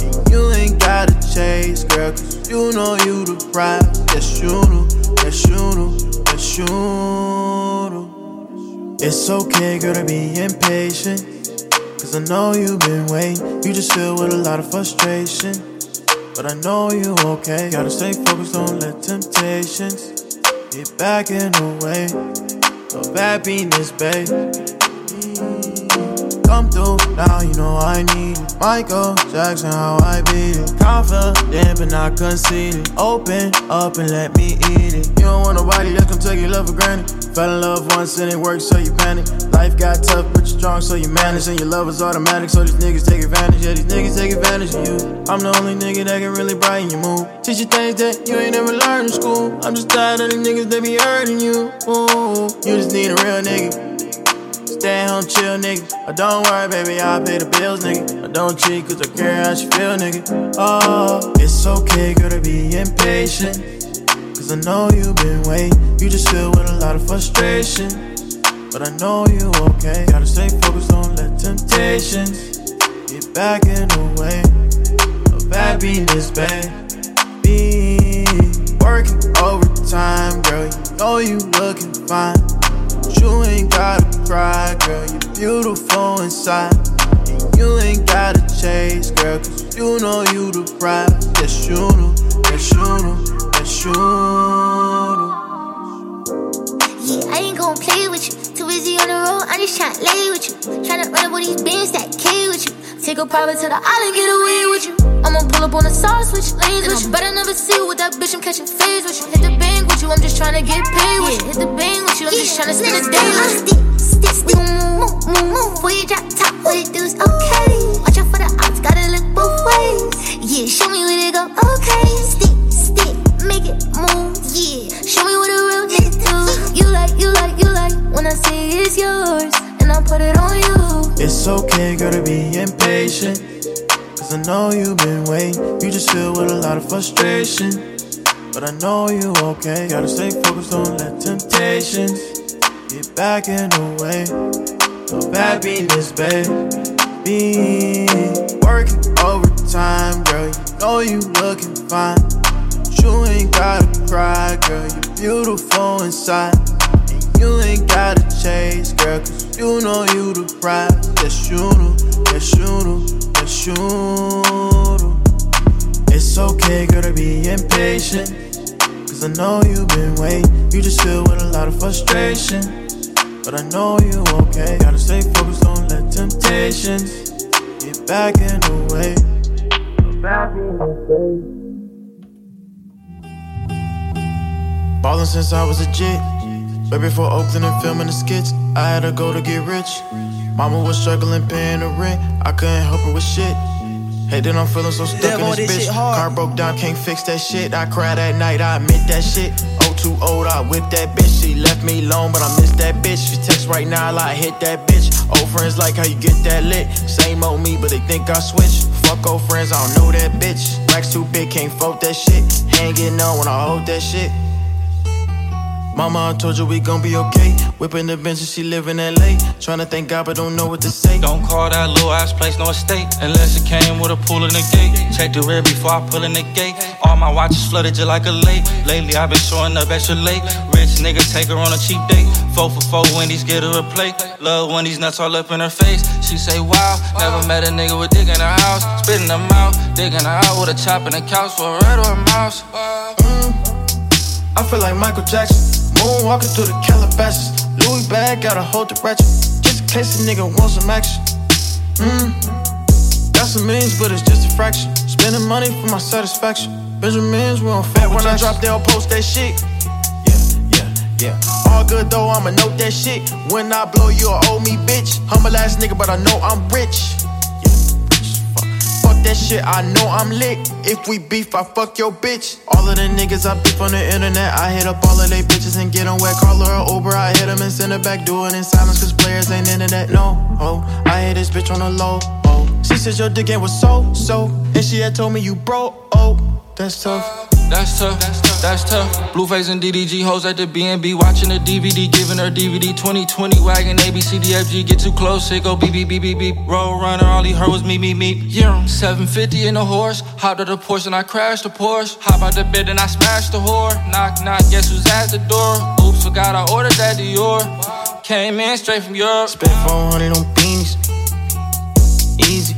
And you ain't gotta chase, girl, cause you know you the prize. Yes, you know, yes, you know, yes, you know. It's okay, girl, to be impatient. Cause I know you've been waiting. You just feel with a lot of frustration. But I know you okay. Gotta stay focused, don't let temptations get back in the way of happiness, babe. Come through now, you know I need it. Michael Jackson, how I beat it. Confident, but not conceited. Open up and let me eat it. You don't want nobody that come take your love for granted. Fell in love once and it worked, so you panic. Life got tough, but you're strong, so you manage. And your love is automatic, so these niggas take advantage. Yeah, these niggas take advantage of you. I'm the only nigga that can really brighten your mood. Teach you things that you ain't never learned in school. I'm just tired of the niggas that be hurting you. Ooh, you just need a real nigga. Stay home, chill, nigga. Oh, don't worry, baby, I'll pay the bills, nigga. I don't cheat, cause I care how you feel, nigga. Oh, it's okay, girl, to be impatient. Cause I know you've been waiting. You just feel with a lot of frustration. But I know you okay. Gotta stay focused, don't let temptations get back in the way of happiness, baby. Working overtime, girl, you know you looking fine. But you ain't gotta cry, girl, You're beautiful inside. And you ain't gotta chase, girl, cause you know you the prize. Yes, you know, yes, you know, you. Yeah, I ain't gon' play with you. Too busy on the road, I'm just tryna lay with you. Tryna run up with these bands that K with you. Take a private to the island, get away with you. I'ma pull up on the sauce switch lanes with you. Better never see you with that bitch, I'm catching phase with you. Hit the bank with you, I'm just tryna get paid with you. Hit the bank with you, I'm just tryna spend a day with you. Stick, stick, stick, move, move, move, move. Before you drop top, what it do is okay. Watch out for the odds, gotta look both ways. Yeah, show me where to go, okay. Stick, stick, make it move, yeah. Show me what a real nigga do. You like, you like, you like. When I say it's yours, and I put it on you. It's okay, girl, to be impatient. Cause I know you've been waiting. You just feel with a lot of frustration. But I know you okay. Gotta stay focused, don't let temptations get back in the way of happiness, baby. Working overtime, girl, you know you looking fine. You ain't gotta cry, girl, You're beautiful inside. And you ain't gotta chase, girl, cause you know you the prize. Yes, you know, yes, you know, yes, you know. It's okay, girl, to be impatient. Cause I know you've been waiting. You just feel with a lot of frustration. But I know you okay. Gotta stay focused, don't let temptations get back in the way. of happiness, baby. Ballin' since I was a jit. Way before Oakland and filming the skits, I had to go to get rich. Mama was struggling paying the rent, I couldn't help her with shit. Hey, then I'm feeling so stuck in this this bitch. Car broke down, can't fix that shit. I cried at night, I admit that shit. Oh, too old, I whipped that bitch. She left me alone, but I miss that bitch. She text right now, like hit that bitch. Old friends like how you get that lit. Same old me, but they think I switched. Fuck old friends, I don't know that bitch. Racks too big, can't fold that shit. Hanging on when I hold that shit. Mama, I told you we gon' be okay. Whipping the bench and she live in LA. Tryna thank God, but don't know what to say. Don't call that little ass place no estate. Unless it came with a pool in the gate. Check the rear before I pull in the gate. All my watches flooded just like a lake. Lately, I've been showing up extra late. Rich nigga take her on a cheap date. Four for four Wendy's, get her a plate. Love when these nuts all up in her face. She say, wow, never met a nigga with dick in her house. Spitting them out, digging her out with a chop in the couch for a red or a mouse. Mm, I feel like Michael Jackson. Moonwalking through the Calabasas. Louis bag, gotta hold the ratchet. Just in case a nigga wants some action. Mmm. Got some means, but it's just a fraction. Spending money for my satisfaction. Benjamins, we don't fuck When I drop, they'll post that shit. Yeah, yeah, yeah. All good though, I'ma note that shit. When I blow, you'll owe me, bitch. I'm a ass nigga, but I know I'm rich. Fuck that shit, I know I'm lit. If we beef, I fuck your bitch. All of the niggas I beef on the internet, I hit up all of they bitches and get them wet. Call her a Uber, I hit them and send her back. Do it in silence, cause players ain't into that. No, oh, I hit this bitch on the low. Oh, she said your dick game was so, so. And she had told me you broke. Oh, that's tough. That's tough, that's tough. Blueface and DDG hoes at the BNB watching the DVD, giving her DVD 2020 wagon ABCDFG. Get too close, it go beep beep beep beep beep. Roll runner, all he heard was me me me. Yeah, 750 in a horse. Hopped out the Porsche and I crashed the Porsche. Hop out the bed and I smashed the whore. Knock knock, guess who's at the door? Oops, forgot I ordered that Dior. Came in straight from Europe. Spent 400 on beanies. Easy.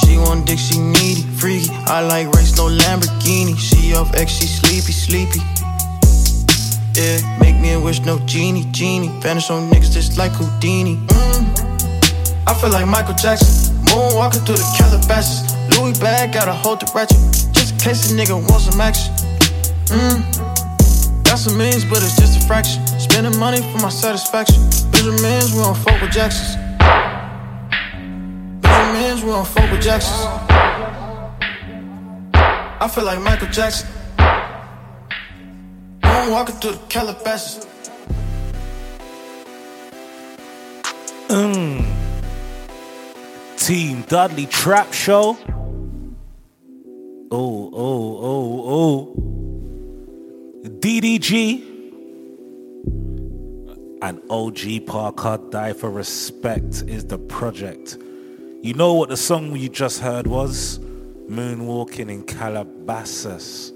She want dick, she needy, freaky. I like race, no Lamborghini. She off X, she sleepy, sleepy. Yeah, make me a wish, no genie, genie. Vanish on niggas just like Houdini. Mm. I feel like Michael Jackson. Moonwalking through the Calabasas. Louis bag, gotta hold the ratchet. Just in case a nigga wants some action. Mm. Got some millions, but it's just a fraction. Spending money for my satisfaction. Benjamins, we don't fuck with Jacksons. Benjamins, we don't fuck with Jacksons. I feel like Michael Jackson. I'm walking through the Calabasas. Mm. Team Dudley Trap Show. Oh, oh, oh, oh. DDG. And OG Parker Die for Respect is the project. You know what the song you just heard was? Moonwalking in Calabasas.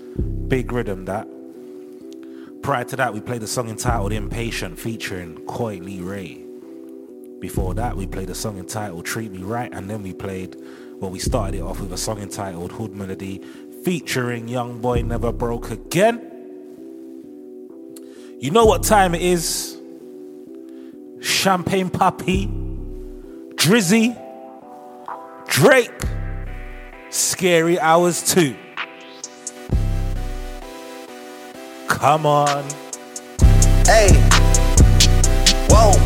Big rhythm that. Prior to that, we played a song entitled Impatient featuring Coi Leray. Before that, we played a song entitled Treat Me Right, and then we played, well, we started it off with a song entitled Hood Melody featuring Young Boy Never Broke Again. You know what time it is? Champagne Papi, Drizzy, Drake, Scary Hours 2. Come on. Hey. Whoa.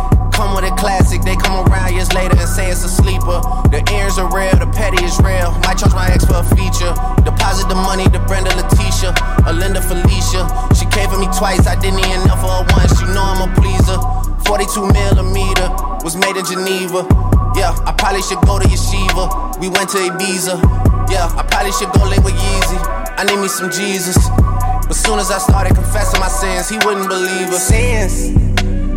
Come with a classic, they come around years later and say it's a sleeper. The ears are real, the petty is real. Might charge my ex for a feature. Deposit the money to Brenda Letitia, Alinda Felicia. She came for me twice, I didn't even know for her once. You know I'm a pleaser. 42 millimeter was made in Geneva. Yeah, I probably should go to Yeshiva. We went to Ibiza. Yeah, I probably should go link with Yeezy. I need me some Jesus. But soon as I started confessing my sins, he wouldn't believe us. Sins.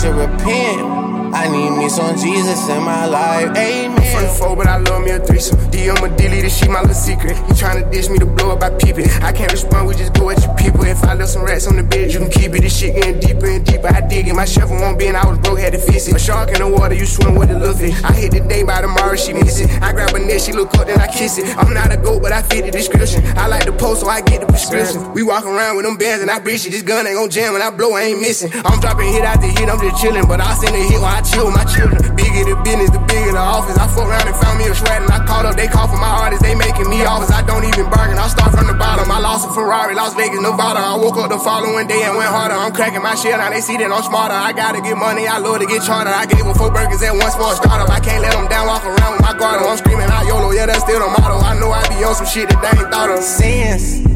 Should repent. I need me some Jesus in my life. Amen. The four, but I love me a threesome. DM a delete this shit, my little secret. You tryna dish me to blow up, I peep it. I can't respond, we just go at your people. If I left some rats on the bed, you can keep it. This shit getting deeper and deeper. I dig it. My chef won't be, and I was broke, had to fix it. A shark in the water, you swim with a little fish. I hit the day by tomorrow, she miss it. I grab a net, she look up, then I kiss it. I'm not a goat, but I fit the description. I like the post, so I get the prescription. We walk around with them bands and I breach it. This gun ain't gon' jam when I blow, I ain't missing. I'm dropping hit after hit, I'm just chillin', but I send a hit when I chill with my children. Bigger the business, the bigger the office. I fuck around and found me a shred and I called up, they call for my artists, they making me offers. I don't even bargain, I start from the bottom. I lost a Ferrari, Las Vegas, Nevada. I woke up the following day and went harder. I'm cracking my shit, now they see that I'm smarter. I gotta get money, I love to get charter. I gave them four burgers at once for a startup. I can't let them down, walk around with my guard. I'm screaming out YOLO, yeah, that's still the motto. I know I be on some shit that they ain't thought of. Sins.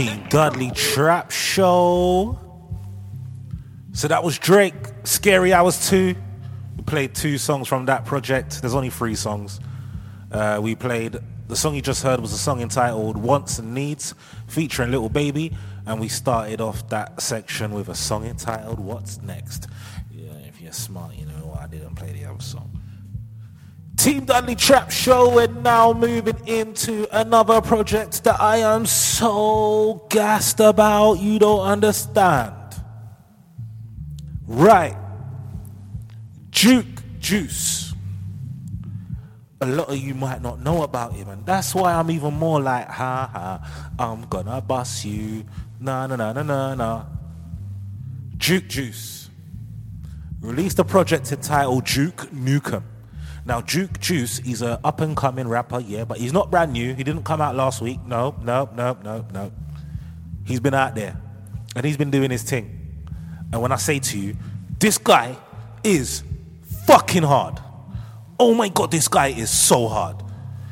Team Dudley Trap Show. So that was Drake, Scary Hours 2. We played two songs from that project. There's only three songs. Uh, we played, the song you just heard was a song entitled Wants and Needs, featuring Lil Baby. And we started off that section with a song entitled What's Next. Yeah, if you're smart, Team Dudley Trap Show, we're now moving into another project that I am so gassed about, you don't understand. Right. Duke Deuce. A lot of you might not know about him, and that's why I'm even more like, ha ha, I'm gonna bust you. Na na na na na na. Duke Deuce. Released a project entitled Duke Nukem. Now, Duke Deuce, he's an up and coming rapper, yeah, but he's not brand new. He didn't come out last week. No, no, no, no, no. He's been out there and he's been doing his thing. And when I say to you, this guy is fucking hard. Oh my god, this guy is so hard.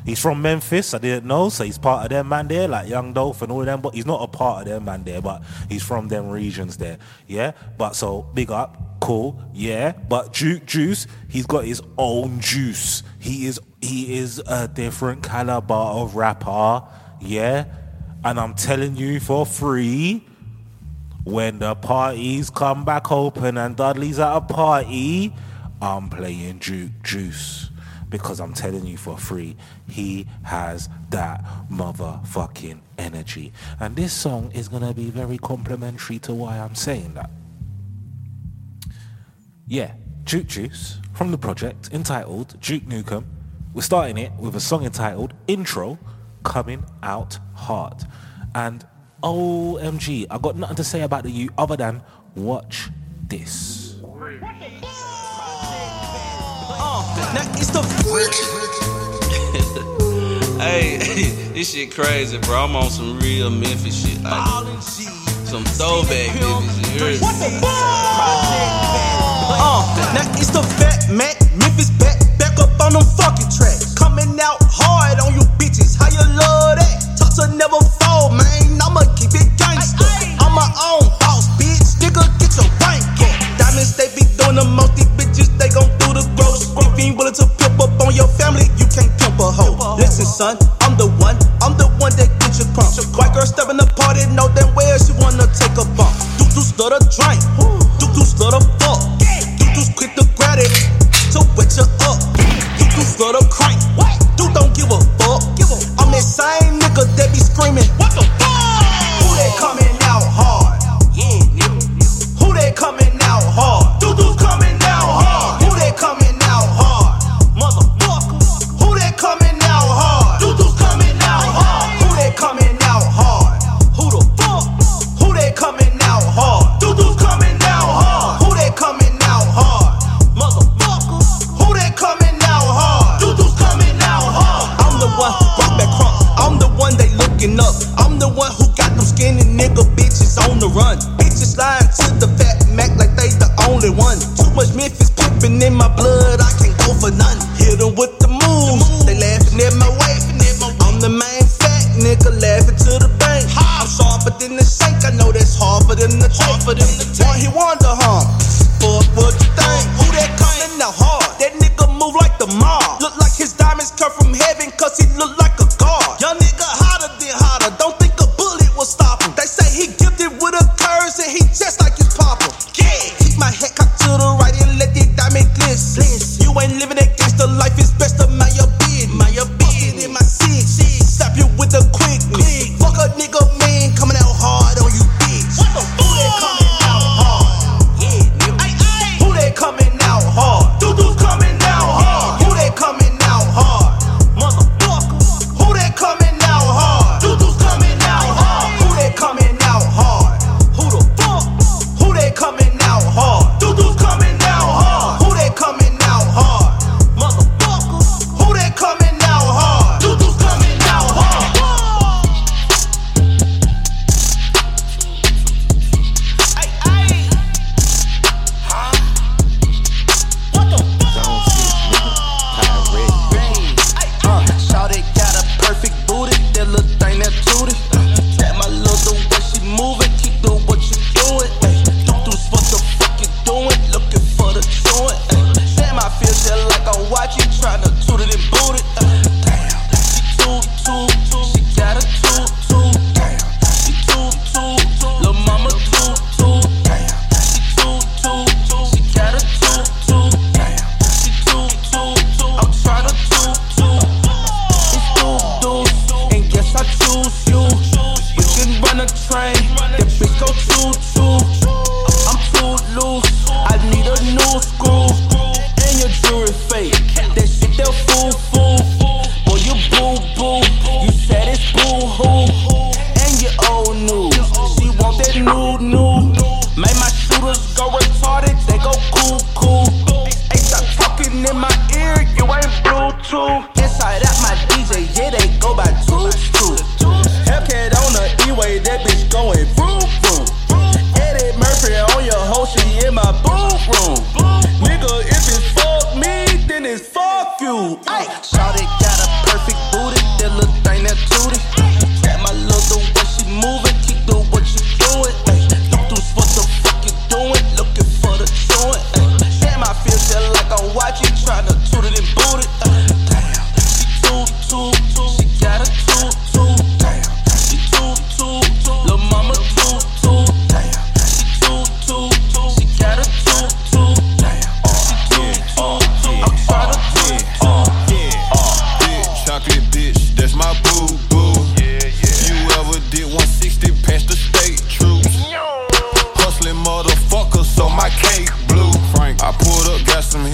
He's from Memphis, I didn't know, so he's part of them man there, like Young Dolph and all of them, but he's not a part of them man there, but he's from them regions there. Yeah? But so big up, cool, yeah. But Duke Deuce, he's got his own juice. He is he is a different caliber of rapper, yeah. And I'm telling you for free, when the parties come back open and Dudley's at a party, I'm playing Duke Deuce. Because I'm telling you for free, he has that motherfucking energy. And this song is gonna be very complimentary to why I'm saying that. Yeah, Duke Deuce from the project entitled Duke Nukem. We're starting it with a song entitled Intro Coming Out Hard. And OMG, I got nothing to say about the you other than watch this. Now it's the Hey, this shit crazy, bro. I'm on some real Memphis shit. Like, some throwback Memphis shit. you heard me? Uh, now it's the fat Mac, Memphis back, back up on them fucking tracks. Coming out hard on you bitches, how you love that? Talk to never fall, man. I'ma keep it gangster. I'm my own boss, bitch. Nigga, get your rank up. Diamonds, they be doing the most. These bitches, they gon' do the gross. If you ain't willing to pimp up on your family, you can't pimp a hoe. Listen, son, I'm the one. I'm the one that get you crunk. White girl stepping the party, know damn well she wanna take a bump. Do do slut a drink. Do do slut a fuck. Do quick to grab it to wet you up. Do do slut a crank. Do don't give a fuck.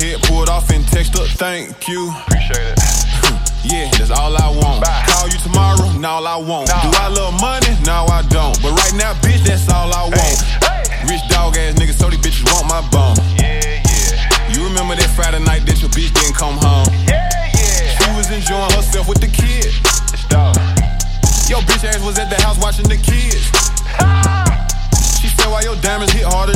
head pulled off and text up, thank you. Appreciate it. yeah, that's all I want. Bye. Call you tomorrow, now all I want. Nah. Do I love money? Now I don't. But right now, bitch, that's all I want. Hey. Hey. Rich dog ass niggas, so these bitches want my bone. Yeah, yeah. You remember that Friday night that your bitch didn't come home? Yeah, yeah. She was enjoying herself with the kids. It's dog. Yo, bitch ass was at the house watching the kids. She said, why your diamonds hit harder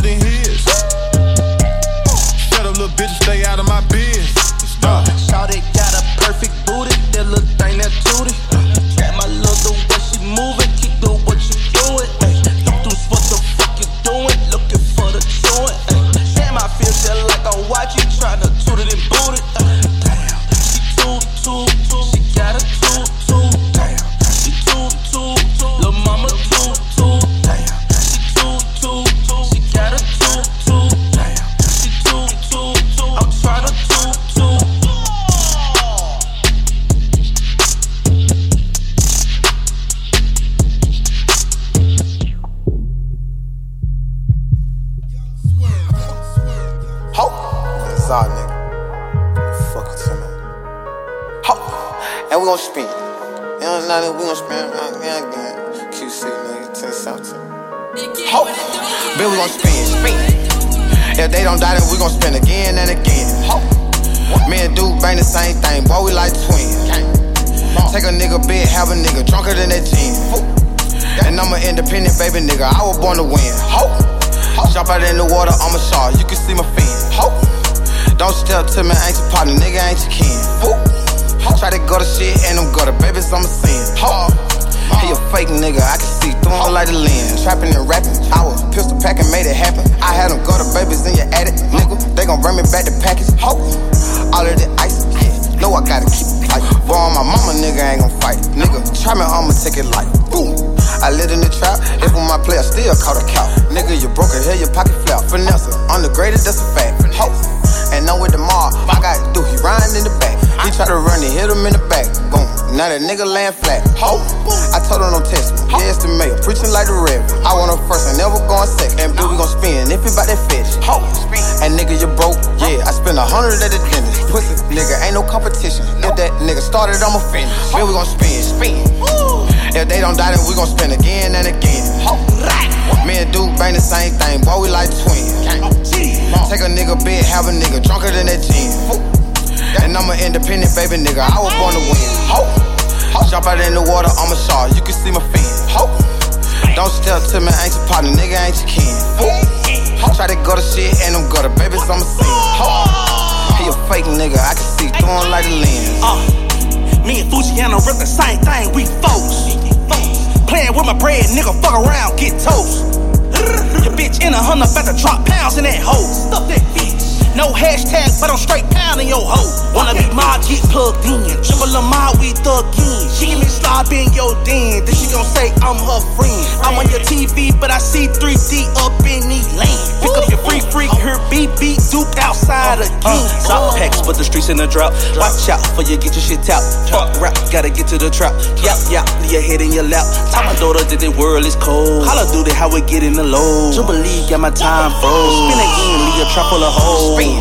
in a. Watch out for you get your shit out. Fuck rap, gotta get to the trap. Yap, yap, leave your head in your lap. Tell my daughter that the world is cold. Holla do it how we get in the low. Jubilee got my time froze. Spin again, leave a trap full of hoes. Spin.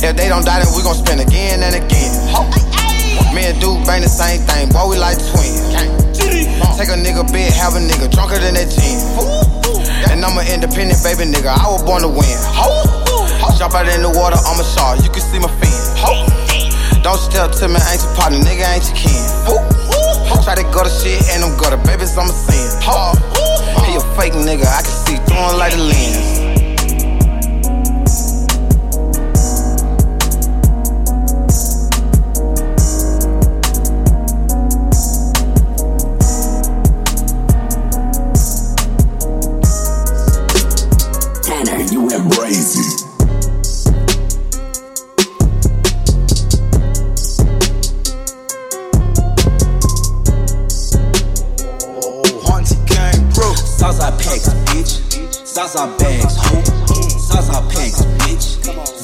If they don't die, then we gon' spin again and again. Me and Duke bang the same thing, boy, we like twins. Take a nigga bed, have a nigga drunker than that 10. And I'm an independent baby nigga, I was born to win. Jump out in the water, I'm a shark. You can see my fin. Don't step to me, ain't your partner, nigga, ain't your kin. Try to go to shit and I'm gutter, babies, I'm a sin. He a fake nigga, I can see through him like a lens.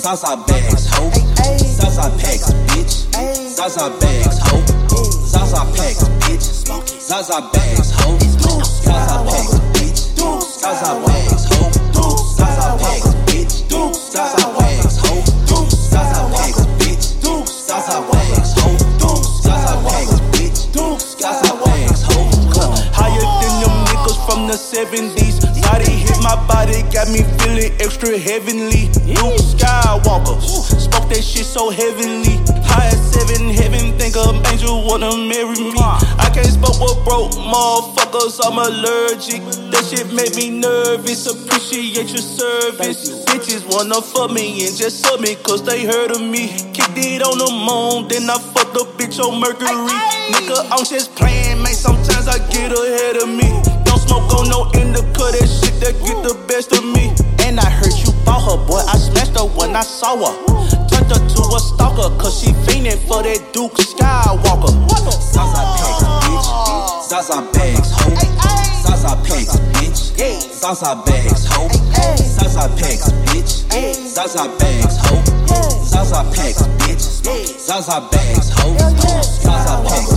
Southside bad. So heavenly. High as seven heaven, think an angel wanna marry me. I can't smoke with broke motherfuckers, I'm allergic. That shit made me nervous, appreciate your service. Bitches wanna fuck me and just sub me cause they heard of me. Kicked it on the moon, then I fucked the bitch on Mercury. Nigga, I'm just playing, man, sometimes I get ahead of me. Don't smoke on no indica, that shit that get the best of me. And I heard you bought her, boy, I smashed her when I saw her. Turned her to a stalker, cause she fiendin' for that Duke Skywalker. Zaza packs, bitch. Zaza bags, ho. Zaza packs, bitch. Zaza bags, ho. Zaza packs, bitch. Zaza bags, ho. Zaza packs, bitch. Zaza bags, ho. Zaza packs,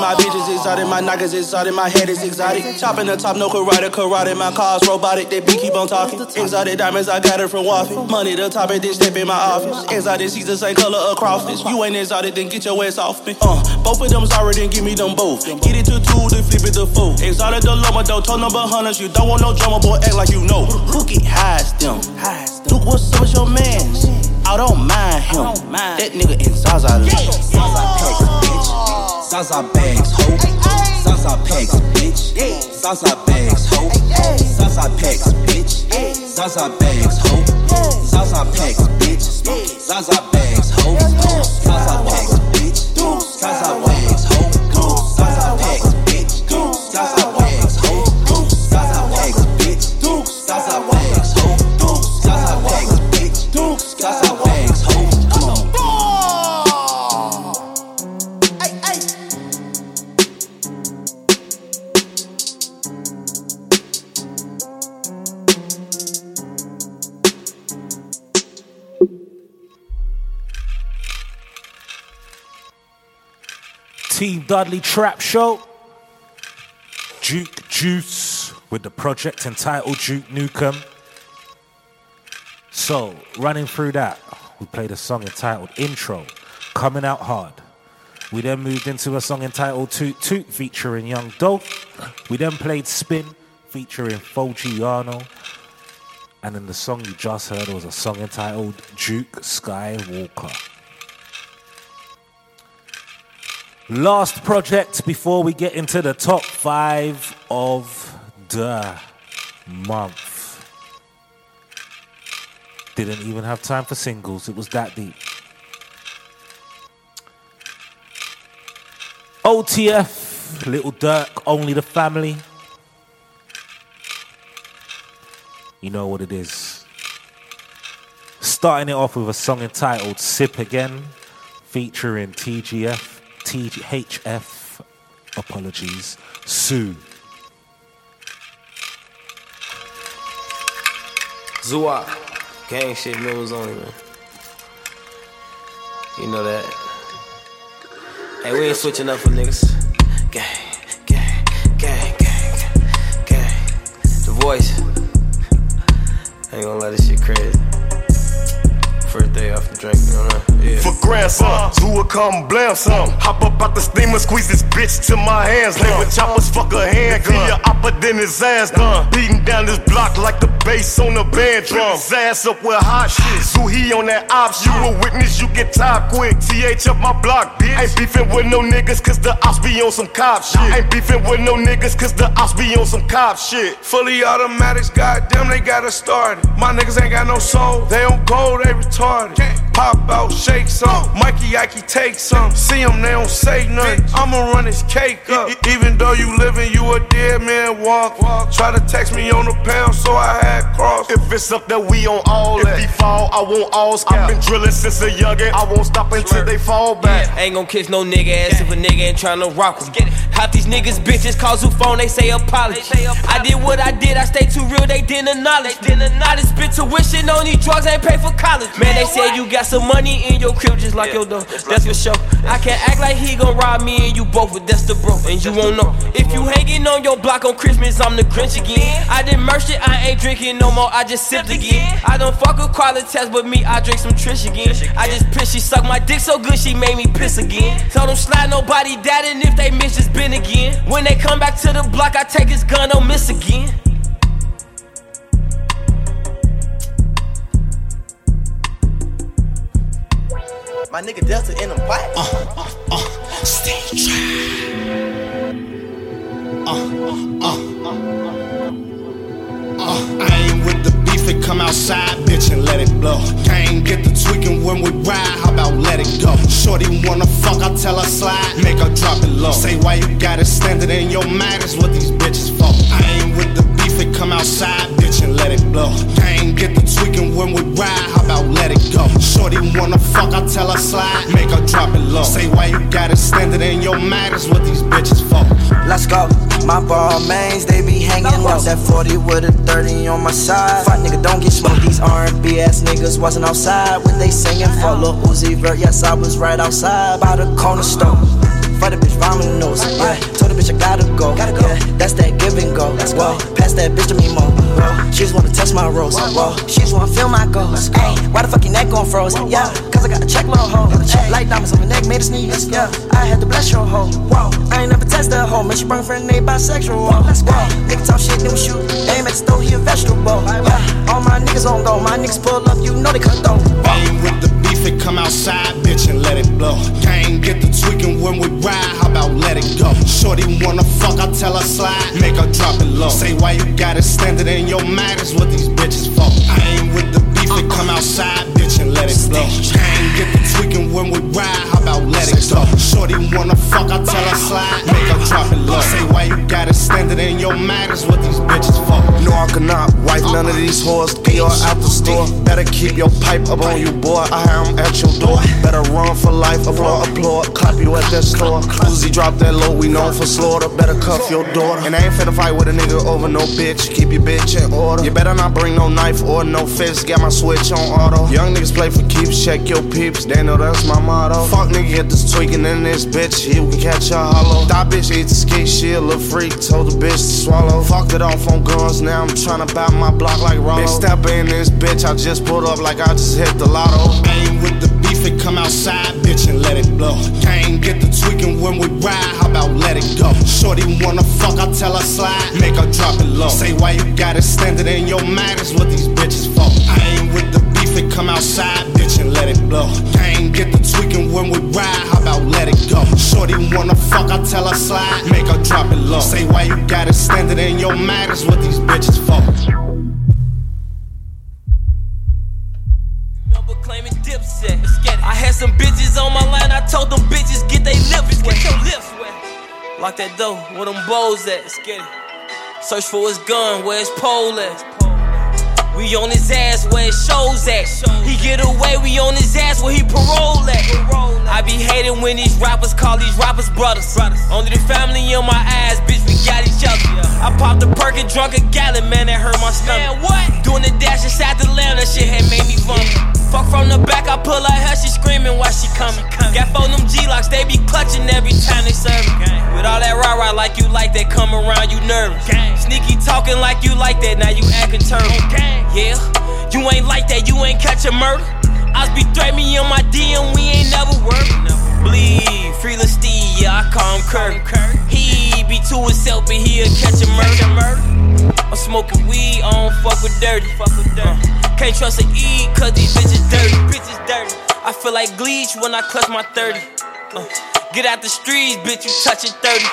my bitches exotic, my knockers exotic, my head is exotic. Chopping the top, no karate, karate, my car's robotic, they be keep on talking. Exotic diamonds, I got it from Waffy. Money the top, and then step in my office. Exotic, she's the same color of crawfish. You ain't exotic, then get your ass off me. Uh, both of them sorry, then give me them both. Get it to two, then flip it to four. Exotic the Loma, though, toe number hundreds. You don't want no drama, boy, act like you know. Cookie hides them. Duke, what's up with your mans? I don't mind him. That nigga in Zaza land. Zaza. Zaza bags, ho. Zaza packs, bitch. Zaza bags, ho. Zaza packs, bitch. Zaza bags, ho. Zaza packs, bitch. Zaza bags, ho. Zaza packs, Team Dudley Trap Show. Duke Deuce with the project entitled Duke Nukem. So, running through that, we played a song entitled Intro, Coming Out Hard. We then moved into a song entitled Toot Toot featuring Young Dolph. We then played Spin featuring Foogiano. And then the song you just heard was a song entitled Duke Skywalker. Last project before we get into the top five of the month. Didn't even have time for singles, it was that deep. OTF, Little Durk, Only the Family. You know what it is. Starting it off with a song entitled Sip Again, featuring TGF, THF, apologies, Sue. Zua. Gang shit members only, man. You know that. Hey, we ain't switching up for niggas. Gang, gang, gang, gang, gang. The voice. I ain't gonna let this shit crazy. First day off the drink, you know what Mean? for grandson. Zoo will come blam some. Hop up out the steamer, squeeze this bitch till my hands Play with uh-huh. choppers, fuck a handgun. Your upper then his ass done. Uh-huh. Beating down this block like the bass on the band drum. His ass up with hot shit. He on that ops. You a witness, you get tied quick. TH up my block, bitch. Ain't beefing with no niggas, cause the ops be on some cop shit. Ain't beefing with no niggas, cause the ops be on some cop shit. Fully automatics, goddamn, they got us started. My niggas ain't got no soul, they on gold, they retarded. Pop out, shake some, Mikey Ike take some. See them, they don't say nothing. I'ma run this cake up. Even though you living, you a dead man walk. Try to text me on the pound, so I had cross. If it's up there, we on all If he fall, I want all. I've been drilling since a youngin'. I won't stop until they fall back. Ain't gon' kiss no nigga ass if a nigga ain't tryna rock him. Half these niggas bitches call who phone, they say apology. I did what I did, I stay too real, they didn't acknowledge. I just spit tuition on these drugs, ain't pay for college. Man, they said you got some money in your crib just like your door. That's for sure. I can't act like he gon' rob me and you both, but that's the bro. And you won't know. If you hanging on your block on Christmas, I'm the Grinch again. I did merch it, I ain't drinking no more, I just sipped again. I don't fuck with quality test, but me, I drink some Trish again. I just piss, she suck my dick so good, she made me piss again. Told them slide nobody that, and if they miss, just been again. When they come back to the block, I take his gun, don't miss again. My nigga Delta in them pipes. Uh, uh, uh, stay Uh, uh, uh, uh, Uh, I ain't with the beef, it come outside, bitch, and let it blow. Gang get the tweaking when we ride, how about let it go? Shorty wanna fuck, I tell her slide, make her drop it low. Say why you got to stand it in your mind is what these bitches for. Come outside, bitch, and let it blow. Gang get the tweaking when we ride, how about let it go? Shorty wanna fuck, I tell her slide, make her drop it low. Say why you gotta stand it standing in your mind is what these bitches for. Let's go. My ball mains, they be hanging low. That 40 with a 30 on my side. Fuck nigga, don't get smoked. These R&B ass niggas wasn't outside when they singing for Lil Uzi Vert. Yes, I was right outside by the corner store. For the bitch nose. Yeah, told the bitch I gotta go. gotta Yeah, that's that give and go. Whoa, pass that bitch to me more. Whoa, she just wanna touch my rose. Whoa, she just wanna feel my goals. Ay, why the fuck your neck gon' froze? Yeah, cause I got a check little hoe. Light diamonds on my neck made a sneeze. Yeah, I had to bless your hoe. Whoa, I ain't never tested a hoe. Make she bring friend, they bisexual. Whoa, whoa, nigga talk shit, then we shoot. Aim at the store, he a vegetable. Yeah, all my niggas on go. My niggas pull up, you know they cut though. Better keep your pipe up on you, boy. I am at your door. Better run for life. Applaud, applaud. Clap you at that store. Uzi drop that low. We known for slaughter. Better cuff your daughter. And I ain't finna fight with a nigga over no bitch. Keep your bitch in order. You better not bring no knife or no fist. Got my switch on auto. Young niggas play for keeps. Check your peeps. They know that's my motto. Fuck nigga, get this tweaking in this bitch. You can catch a hollow. That bitch eat the ski. She a little freak. Told the bitch to swallow. Fucked it off on guns. Now I'm tryna buy my block like Rollo. Big step in this bitch. I just pulled up like I just hit the lotto. Ain't with the beef, it come outside, bitch, and let it blow. Gang get the tweaking when we ride, how about let it go? Shorty wanna fuck, I tell her slide, make her drop it low. Say why you got it standing in your mind is what these bitches for. I ain't with the beef, it come outside, bitch, and let it blow. Gang get the tweaking when we ride, how about let it go? Shorty wanna fuck, I tell her slide, make her drop it low. Say why you got it standing in your mind is what these bitches for. Some bitches on my line, I told them bitches get they lips wet. Get your lips wet. Lock that door, where them bows at? Let's get it. Search for his gun, where his pole at? We on his ass where his shows at. He get away, we on his ass where he parole at. I be hating when these rappers call these rappers brothers. Only the family in my ass, bitch, we got each other. I popped a perk and drunk a gallon, man, that hurt my stomach. Man, what? Doing the dash inside the lamb, that shit had made me vomit. Fuck from the back, I pull her hair, she screaming while she coming. Got four them G-locks, they be clutching every time they serve it. With all that rah-rah like you like that, come around, you nervous. Sneaky talking like you like that, now you acting turtle. Yeah, you ain't like that, you ain't catch a murder. I be threat me on my DM, we ain't never work. Bleed, free Steve, yeah, I call him Kirk. He be to himself, and he'll catch a murder. I'm smoking weed, I don't fuck with dirty. Fuck with can't trust a E, cause these bitches dirty. Bitches dirty. I feel like Bleach when I clutch my 30. Uh, get out the streets, bitch, you touchin' 30.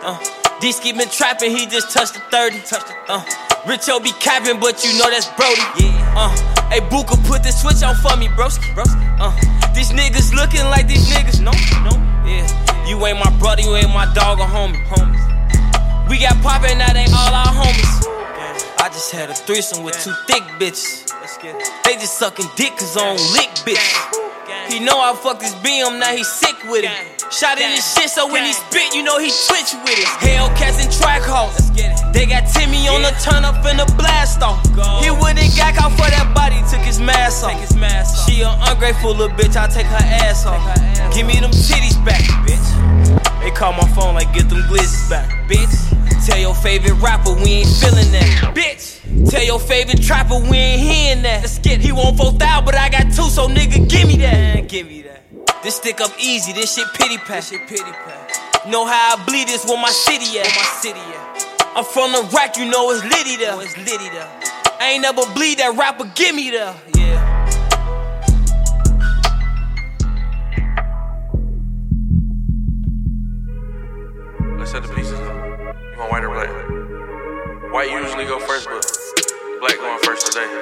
Uh, D-Ski been trapping, he just touched the 30. Uh, Richo be capping, but you know that's Brody. Yeah. Uh, hey, Booka, put the switch on for me, broski. Uh, these niggas looking like these niggas, no, no, yeah. You ain't my brother, you ain't my dog or homie, homies. We got poppin', now they all our homies. I just had a threesome with two thick bitches. They just sucking dick cause I don't lick bitch. He know I fucked his BM, now he sick with it. Shot in his shit, so when he spit, you know he twitch with it. Hellcats and Track Hawks. They got Timmy on the turn up in the blast off. He wouldn't got out for that body, took his mask off. She an ungrateful little bitch, I take her ass off. Give me them titties back, bitch. They call my phone like get them glizzes back, bitch. Tell your favorite rapper we ain't feeling that, bitch. Tell your favorite trapper we ain't hearing that. Let's get He want 4,000, but I got two, so nigga, give me that. Give me that. This stick up easy, this shit pity pat. Shit pity pat. Know how I bleed this where my city at. Where my city at. I'm from the rack, you know it's litty there. It's litty there. I ain't never bleed that rapper, give me there. Yeah. Let's set the pieces up. You want white or black? White usually go first, but black going first today.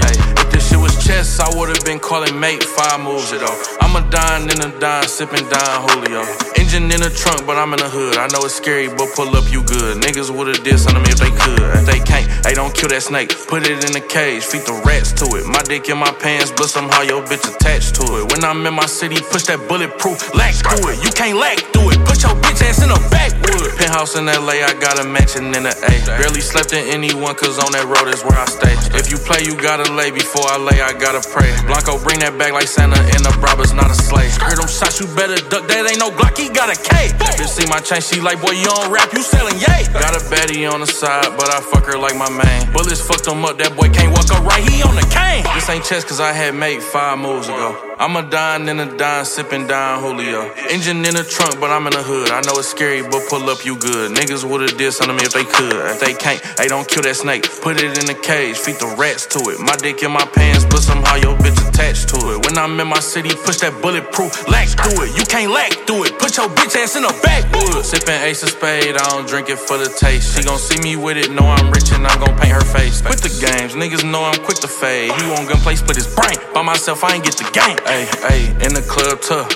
Hey, if this shit was chess, I would've been calling mate five moves off. I'm a dime in a dime, sipping Don Julio. Engine in the trunk, but I'm in the hood. I know it's scary, but pull up, you good. Niggas would've did something if they could. If they can't, they don't kill that snake. Put it in a cage, feed the rats to it. My dick in my pants, but somehow your bitch attached to it. When I'm in my city, push that bulletproof lack through it. You can't lack through it. Put your bitch ass in a backwood. Penthouse in LA, I got a mansion in the A. Barely slept in anyone, cause on that road is where I stay. If you play, you gotta lay. Before I lay, I gotta pray. Blanco, bring that back like Santa in the Brabba's not a slave. Heard them shots, you better duck. That ain't no Glock, he got a K. Bitch see my chain, she like, boy, you don't rap, you selling yay. Got a baddie on the side, but I fuck her like my main. Bullets fucked him up, that boy can't walk up right, he on the cane. This ain't chess, cause I had made five moves ago. I'm a dime in a dime, sipping Don Julio. Engine in the trunk, but I'm in the hood. I know it's scary, but pull up, you good. Niggas would've did something me if they could. If they can't, they don't kill that snake. Put it in a cage, feed the rats to it. My dick in my pants, but somehow your bitch attached to it. When I'm in my city, push that bulletproof lack through it. You can't lack through it. Put your bitch ass in a backwood. Sipping Ace of Spade, I don't drink it for the taste. She gon' see me with it, know I'm rich and I'm gon' paint her face. Quit the games, niggas know I'm quick to fade. He won't gunplay, split his brain. By myself, I ain't get the game. Ayy, ayy, in the club tough.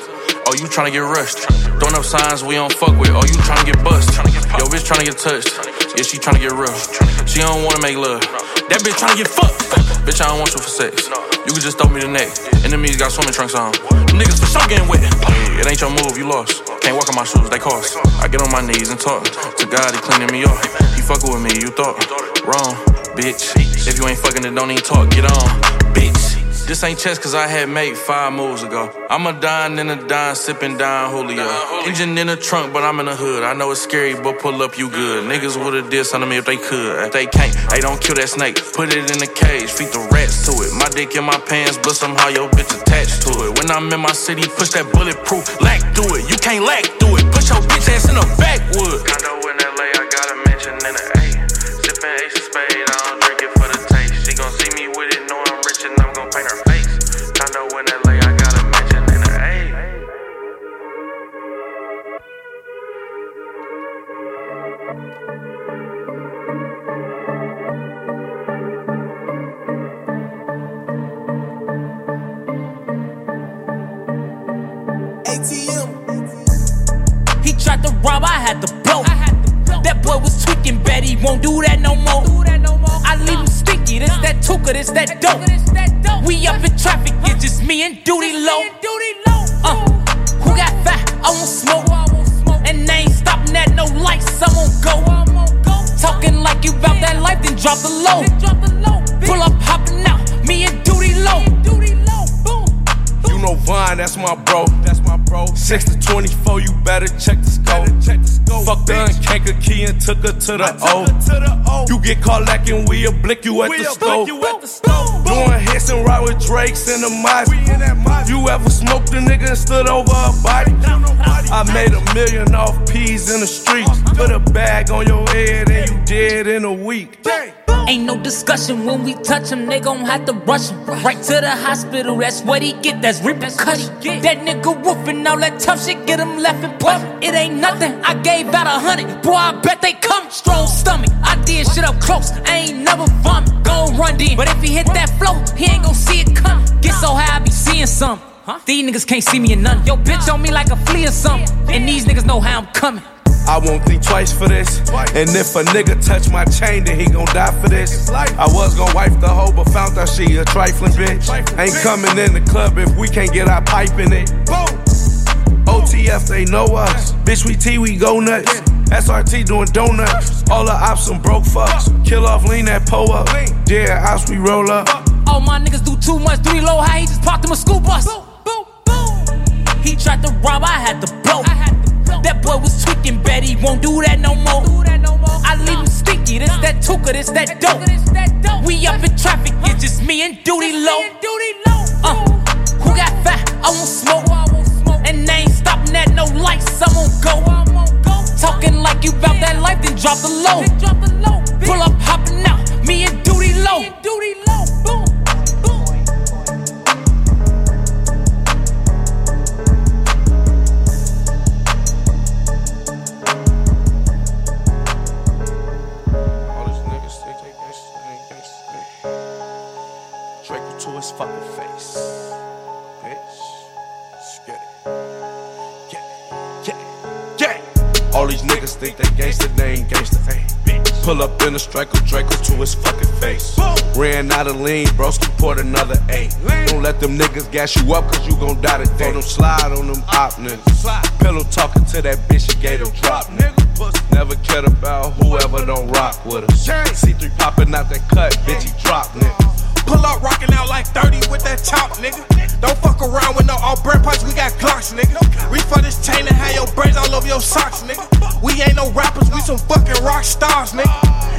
Oh, you tryna get rushed. Throwing up signs we don't fuck with. Oh, you tryna get bust. Yo, bitch tryna get touched. Yeah, she tryna get rough. She don't wanna make love. That bitch tryna get fucked. Bitch, I don't want you for sex. You can just throw me the neck. Enemies got swimming trunks on. Them niggas for sure getting wet. It ain't your move, you lost. Can't walk in my shoes, they cost. I get on my knees and talk. To God, he cleaning me off. He fucking with me, you thought. Wrong, bitch. If you ain't fucking, then don't even talk. Get on, bitch. This ain't chess cause I had made five moves ago. I'm a dime in a dime, sipping Don Julio. Engine in the trunk, but I'm in the hood. I know it's scary, but pull up, you good. Niggas would've did something to me if they could. If they can't, they don't kill that snake. Put it in a cage, feed the rats to it. My dick in my pants, but somehow your bitch attached to it. When I'm in my city, push that bulletproof lack through it. You can't lack through it. Push your bitch ass in the backwood. I Condo in LA, I got a mention in the A. Sipping Ace of Spade, I don't to rob, I had to blow. That boy was tweaking, bet he won't do that no more. I leave him sticky, this that tuka, this that dope. We up in traffic, it's just me and Doodie Lo. Uh, who got fat? I won't smoke. And they ain't stopping at no lights, I'm on go. Talking like you bout that life, then drop the low. Pull up, hopping out, me and Doodie Lo. You know Vine, that's my bro. That's my bro. 6 to 24, you better check the scope. Fucked her and canker key and took her to the O. You get caught lacking, we'll blick you at the stove. Doing hits and ride with Drakes in the Mozzie. You ever smoked a nigga and stood over a body? I made a million off peas in the streets. Uh-huh. Put a bag on your head and you dead in a week. Ain't no discussion when we touch him, they gon' have to rush him. Right to the hospital, that's what he get, that's That nigga woofing all that tough shit, get him left and puff. It ain't nothing, I gave out a hundred, boy, I bet they come. Strong stomach, I did shit up close, I ain't never vomit. Gon' run in, but if he hit that flow, he ain't gon' see it come. Get so high, I be seeing something. Huh? These niggas can't see me in none. Yo, bitch on me like a flea or something. And these niggas know how I'm coming. I won't think twice for this. And if a nigga touch my chain, then he gon' die for this. I was gon' wife the hoe, but found out she a trifling bitch. Ain't coming in the club if we can't get our pipe in it. OTF, they know us. Bitch, we T, we go nuts. SRT doing donuts. All the ops some broke fucks. Kill off, lean that po up. Yeah, house we roll up. All my niggas do too much, three low high, he just parked him a school bus. Boom, boom, boom. He tried to rob, I had to blow. That boy was tweaking, bet he won't do that no more. I leave him sticky, this that tuka, this that dope. We up in traffic, it's just me and Doodie Lo. Uh, who got fat? I won't smoke. And they ain't stopping at no lights, I won't go. Talking like you bout that life, then drop the low. Pull up, hopping out, me and Doodie Lo. His fucking face. Bitch. Get it. Get it. Get it. Get it. All these niggas think they gangster, they ain't gangster. Hey. Pull up in a striker, Draco to his fucking face. Ran out of lean, broski poured another eight. Don't let them niggas gas you up, cause you gon' die today. Don't slide on them op niggas. Pillow talking to that bitch, she gave him drop nigga. Never cared about whoever don't rock with us. C3 popping out that cut, bitch, he drop nigga. Pull up rocking out like 30 with that chop, nigga. Don't fuck around with no all bread pipes, we got Glocks, nigga. Reach for this chain and have your braids all over your socks, nigga. We ain't no rappers, we some fucking rock stars, nigga.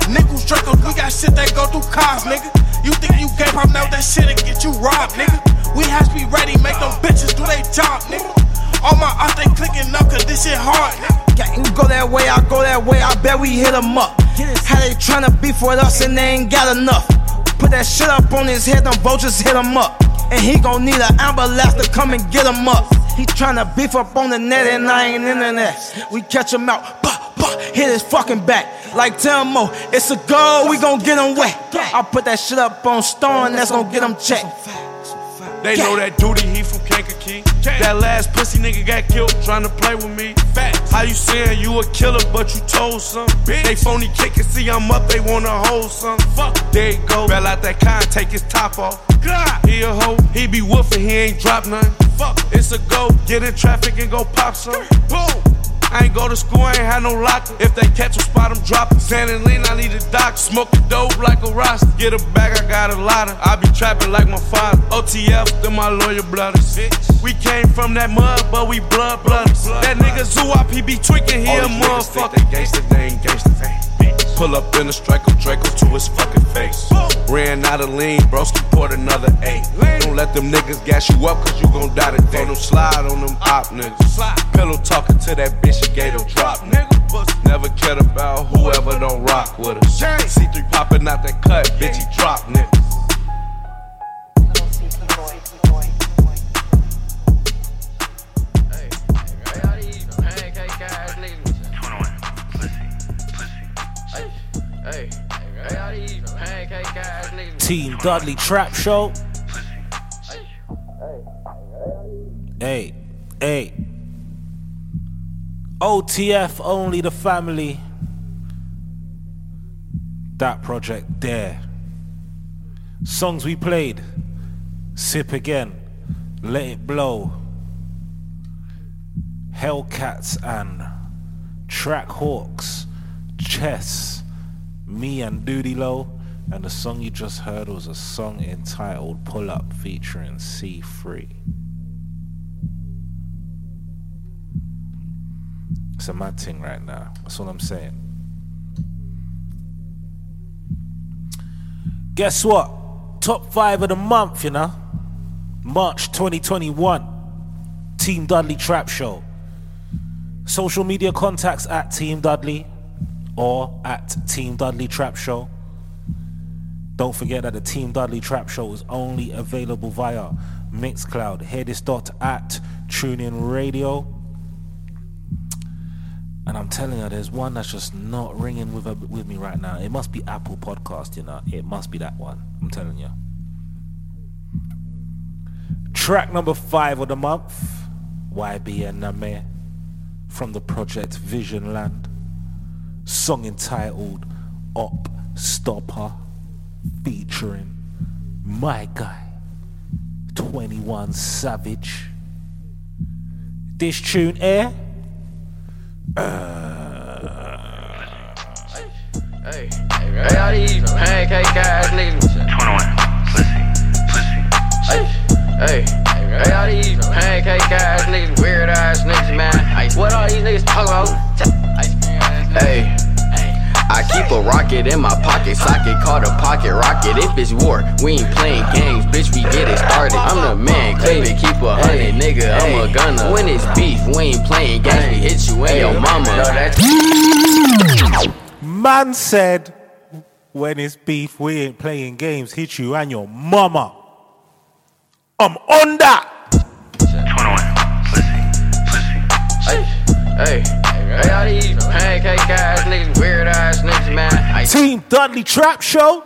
Nickels, Dracos, we got shit that go through cars, nigga. You think you game pop now, that shit and get you robbed, nigga. We has to be ready, make them bitches do their job, nigga. All my ops, they clicking up, cause this shit hard, you go that way, I go that way, I bet we hit them up. How they tryna beef with us and they ain't got enough. Put that shit up on his head, them vultures hit him up. And he gon' need an ambulance to come and get him up. He tryna beef up on the net and I ain't in the net. We catch him out, bah, bah, hit his fucking back. Like tell Mo, oh, it's a goal, we gon' get him wet. I put that shit up on Stone, that's gon' get him checked. They know that duty, he from Kankakee. That last pussy nigga got killed trying to play with me. How you saying you a killer, but you told some? Bitch. They phony kick and see I'm up, they wanna hold some. Fuck, there you go. Fell out that kind, take his top off. He a hoe, he be woofing, he ain't drop none. Fuck, it's a go, get in traffic and go pop some. Boom. I ain't go to school, I ain't had no locker. If they catch a spot, I'm dropping. And lean, I need a doc. Smoke the dope like a roster. Get a bag, I got a lot of. I be trapping like my father. OTF, then my lawyer brothers. We came from that mud, but we blood brothers. That nigga Zoop, he be tweaking, he a motherfucker. They gangsta, they ain't gangsta. Pull up in a striker, Draco to his fucking face. Ran out of lean, broski poured another eight. Don't let them niggas gas you up, cause you gon' die today. Don't slide on them op niggas. Pillow talking to that bitch, she gave him drop nigga. Never cared about whoever don't rock with us. C3 popping out that cut, bitch, he drop niggas. Team Dudley Trap Show. Hey, hey. OTF only the family. That project there. Songs we played. Sip again. Let it blow. Hellcats and Track Hawks. Chess. Me and Doodie Lo. And the song you just heard was a song entitled Pull Up featuring C3. It's a mad thing right now. That's all I'm saying. Guess what? Top five of the month, you know? March 2021. Team Dudley Trap Show. Social media contacts at Team Dudley or at Team Dudley Trap Show. Don't forget that the Team Dudley Trap Show is only available via Mixcloud. Hear this dot at TuneIn Radio. And I'm telling you, there's one that's just not ringing with uh, with me right now. It must be Apple Podcast, you know. It must be that one. I'm telling you. Track number five of the month, YBN Nahmir from the project Vision Land. Song entitled Opp Stoppa, featuring my guy, 21 Savage. This tune air. Hey, hey, hey, hey, all these pancake ass niggas. 21, pussy, pussy. Hey, hey, hey, all these pancake ass niggas, weird ass niggas, man. What all these niggas talk about? Hey. I keep a rocket in my pocket, socket called a pocket rocket. If it's war, we ain't playing games, bitch. We get it started. I'm the man, clip it, keep a hundred, nigga. I'm a gunner. When it's beef, we ain't playing games. We hit you and your mama. Man said, when it's beef, we ain't playing games. Hit you and your mama. I'm on that. Hey, hey, all these pancake ass niggas, weird ass niggas, man. Team Dudley Trap Show.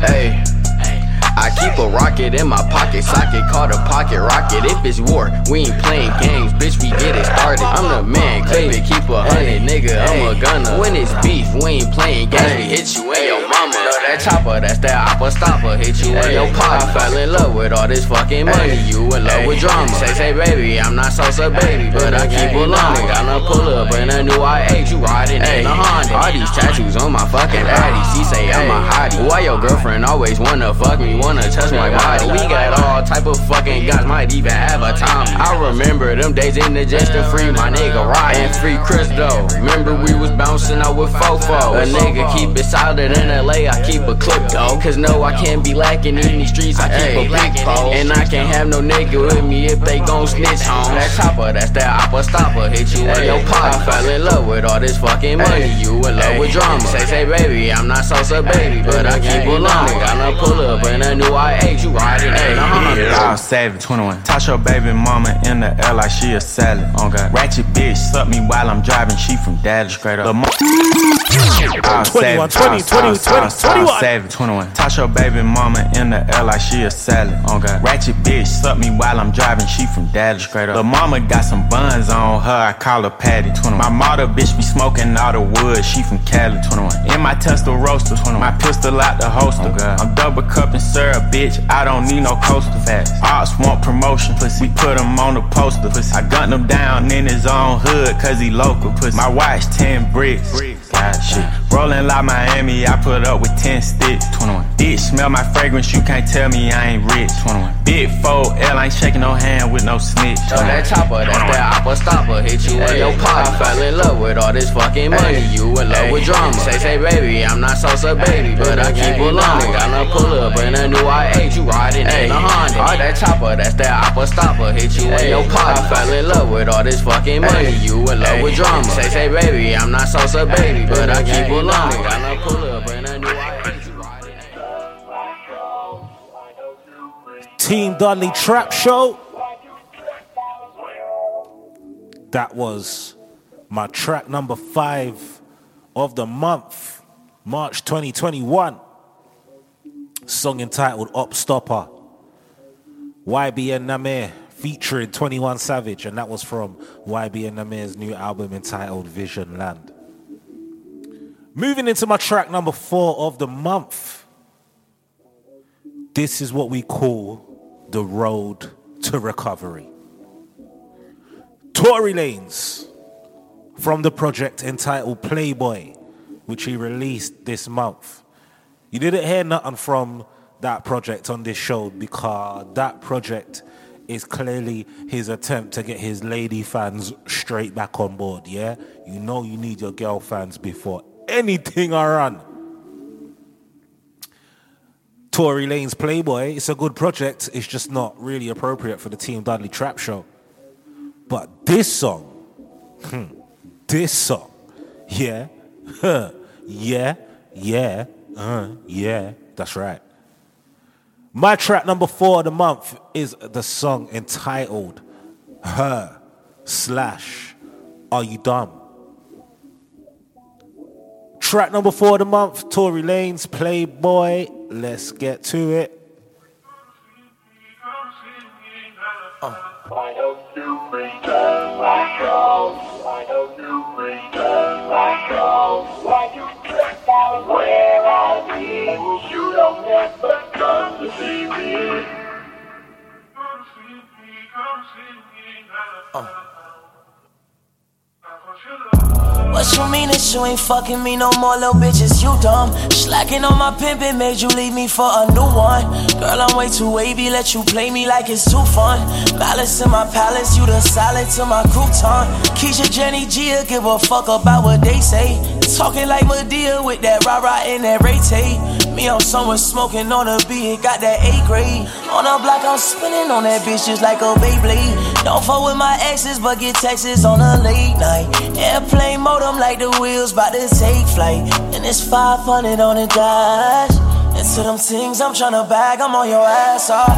Hey. I keep a rocket in my pocket, socket called a pocket rocket. If it's war, we ain't playing games, bitch. We get it started. I'm the man, clip it, keep a hundred, nigga. I'm a gunner. When it's beef, we ain't playing games. We hit you and your mama. That chopper, that's that oppa stopper. Hit you and your pop. I fell in love with all this fucking money. You in love with drama. Say, say, baby, I'm not Sosa, baby, but I keep a long. Got no pull up in a new I8. You riding in a Honda. All these tattoos on my fucking body. She say I'm a hottie. Why your girlfriend always wanna fuck me? Wanna touch my body. We got all type of fucking guys, might even have a time. I remember them days in the just to free my nigga Ryan and free Chris though. Remember we was bouncing out with Fofo. A nigga keep it solid in LA, I keep a clip though. Cause no, I can't be lacking in these streets, I keep a big pole. And I can't have no nigga with me if they gon' snitch on. That chopper, that's that oppa stopper. Hit you in your pop. I fell in love with all this fucking money. You in love with drama. Say, say, baby, I'm not Sosa, baby, but I keep a long. Got no pull up in a new I8. You riding in a Honda. I'm savage, 21. Touch your baby mama in the air like she a salad. On God. Ratchet bitch, suck me while I'm driving. She from Dallas, straight up. Lamar. I'm 21, savage, 20, I'm 20, 20, savage, I'm 21. savage, 21. Touch your baby mama in the air like she a salad. On God. Ratchet bitch, suck me while I'm driving. She from Dallas, straight up. Lil' mama got some buns on her. I call her Patty, 21. My mother bitch be smoking all the wood. She from Cali, 21. In my Tesla roaster, 21. My pistol out the holster. Oh God. I'm double cupping syrup, bitch. I don't need no coaster. Facts. Ops want promotion. Pussy. We put him on the poster. Pussy. I gunned him down in his own hood, cause he local. Pussy. My watch 10 bricks. God shit. Rolling like Miami, I put up with 10 sticks. 21. Bitch, smell my fragrance, you can't tell me I ain't rich. 21. Big 4L, ain't shaking no hand with no snitch. So that chopper, that's that oppa stopper. Hit you in your pop. I fell in love with all this fucking money. You in love with drama. Say, say, baby, I'm not Sosa, baby, but I keep a long. Got no pull up in a new I8. You riding in a Honda. All that chopper, that's that oppa stopper. Hit you in your pop. I fell in love with all this fucking money. You in love with drama. Say, say, baby, I'm not Sosa, baby, but I keep a long. Got no pull up in a new I8. Team Dudley Trap Show. That was my track number five of the month, March 2021. Song entitled Opp Stoppa. YBN Nahmir featuring 21 Savage, and that was from YBN Nahmir's new album entitled Vision Land. Moving into my track number four of the month. This is what we call the road to recovery. Tory Lanez from the project entitled Playboy, which he released this month. You didn't hear nothing from that project on this show because that project is clearly his attempt to get his lady fans straight back on board, yeah? You know you need your girl fans before anything I run. Tory Lanez Playboy, it's a good project, it's just not really appropriate for the Team Dudley Trap Show. But this song, hmm, this song, yeah, huh, yeah, yeah, uh, yeah, that's right. My track number four of the month is the song entitled Her slash Are You Dumb? Track number four of the month, Tory Lanez Playboy. Let's get to it. Why What you mean that you ain't fucking me no more, little bitches? You dumb. Slacking on my pimpin' made you leave me for a new one. Girl, I'm way too wavy, let you play me like it's too fun. Malice in my palace, you the salad to my crouton. Keisha, Jenny, Gia, give a fuck about what they say. Talking like Madea with that rah rah and that Ray Tay. Me, I'm somewhere smoking on a beat, got that A grade. On a block, I'm spinning on that bitch just like a Beyblade. Don't fuck with my exes, but get texts on a late night. Airplane mode, I'm like the wheels about to take flight. And it's 500 on the dash. And to them things I'm tryna bag, I'm on your ass off.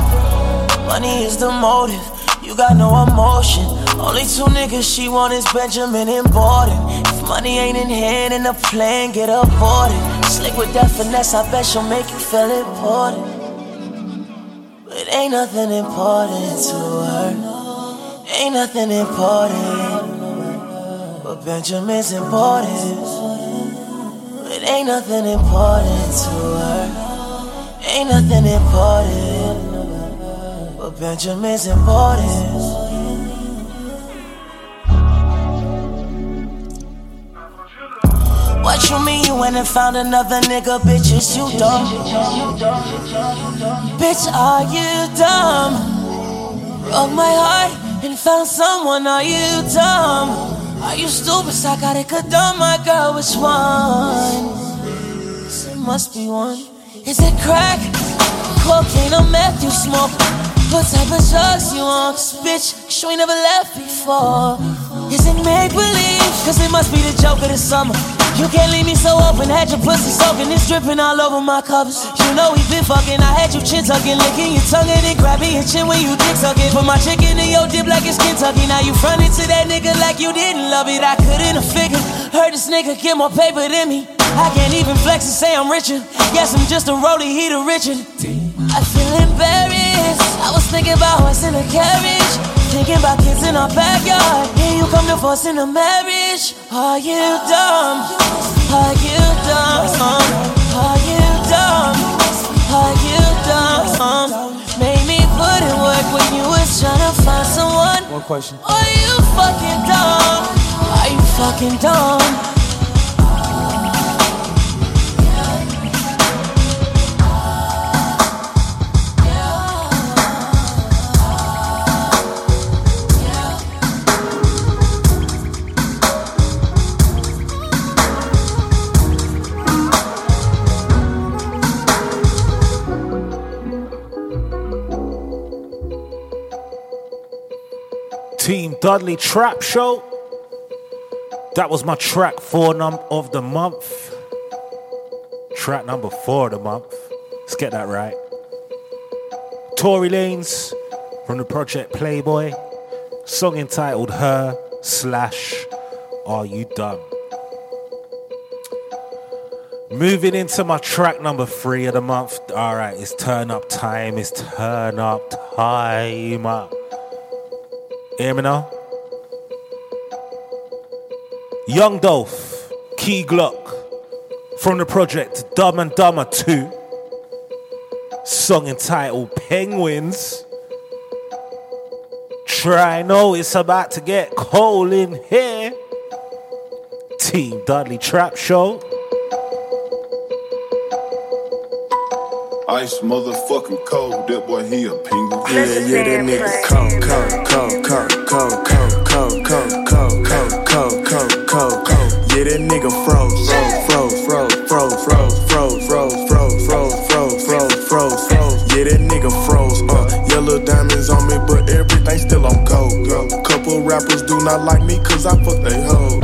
Money is the motive, you got no emotion. Only two niggas she want is Benjamin and Borden. If money ain't in hand and the plan get aborted. Slick with that finesse, I bet she'll make you feel important. But ain't nothing important to her. Ain't nothing important. But Benjamin's important. It ain't nothing important to her. Ain't nothing important. But Benjamin's important. What you mean you went and found another nigga, bitch? Is you dumb? Bitch, are you dumb? Broke my heart and found someone, are you dumb? Are you stupid? I gotta condone my girl, which one? It must be one. Is it crack? Cocaine or meth you smoke? What type of drugs you on? Cause bitch, you ain't never left before. Is it make believe? Cause it must be the joke of the summer. You can't leave me so open, had your pussy soaking, it's dripping all over my covers. You know we been fucking, I had you chin tucking, licking your tongue and then grabbing your chin when you dick sucking. Put my chicken in your dip like it's Kentucky. Now you frontin' to that nigga like you didn't love it. I couldn't have figured. Heard this nigga get more paper than me. I can't even flex and say I'm richer. Yes, I'm just a rollie, he the Richard. I feel embarrassed. I was thinking about us in a carriage. Thinking about kids in our backyard. Here you come to force in a marriage. Are you dumb? Are you dumb? Are you dumb? Are you dumb? Made me put in work when you was trying to find someone. One question. Are you fucking dumb? Are you fucking dumb? Dudley Trap Show. That was my track four num- of the month. Track number four of the month. Let's get that right. Tory Lanez from the project Playboy. Song entitled Her slash Are You Dumb? Moving into my track number three of the month. All right, it's turn up time. It's turn up time. Hear me now? Young Dolph, Key Glock, from the project Dumb and Dumber 2. Song entitled Penguins. Try know it's about to get cold in here. Team Dudley Trap Show. Ice motherfucking cold, that boy he a pingu. Yeah, yeah, that nigga cold, cold, cold, cold, cold, cold, cold, cold, cold, cold, cold, cold, cold, cold. Yeah, that nigga froze, froze, froze, froze, froze, froze, froze, froze, froze, froze, froze, froze, froze. Yeah, that nigga froze. Uh, yellow diamonds on me, but everything still on cold. Uh, couple rappers do not like me 'cause I fuck they hoe.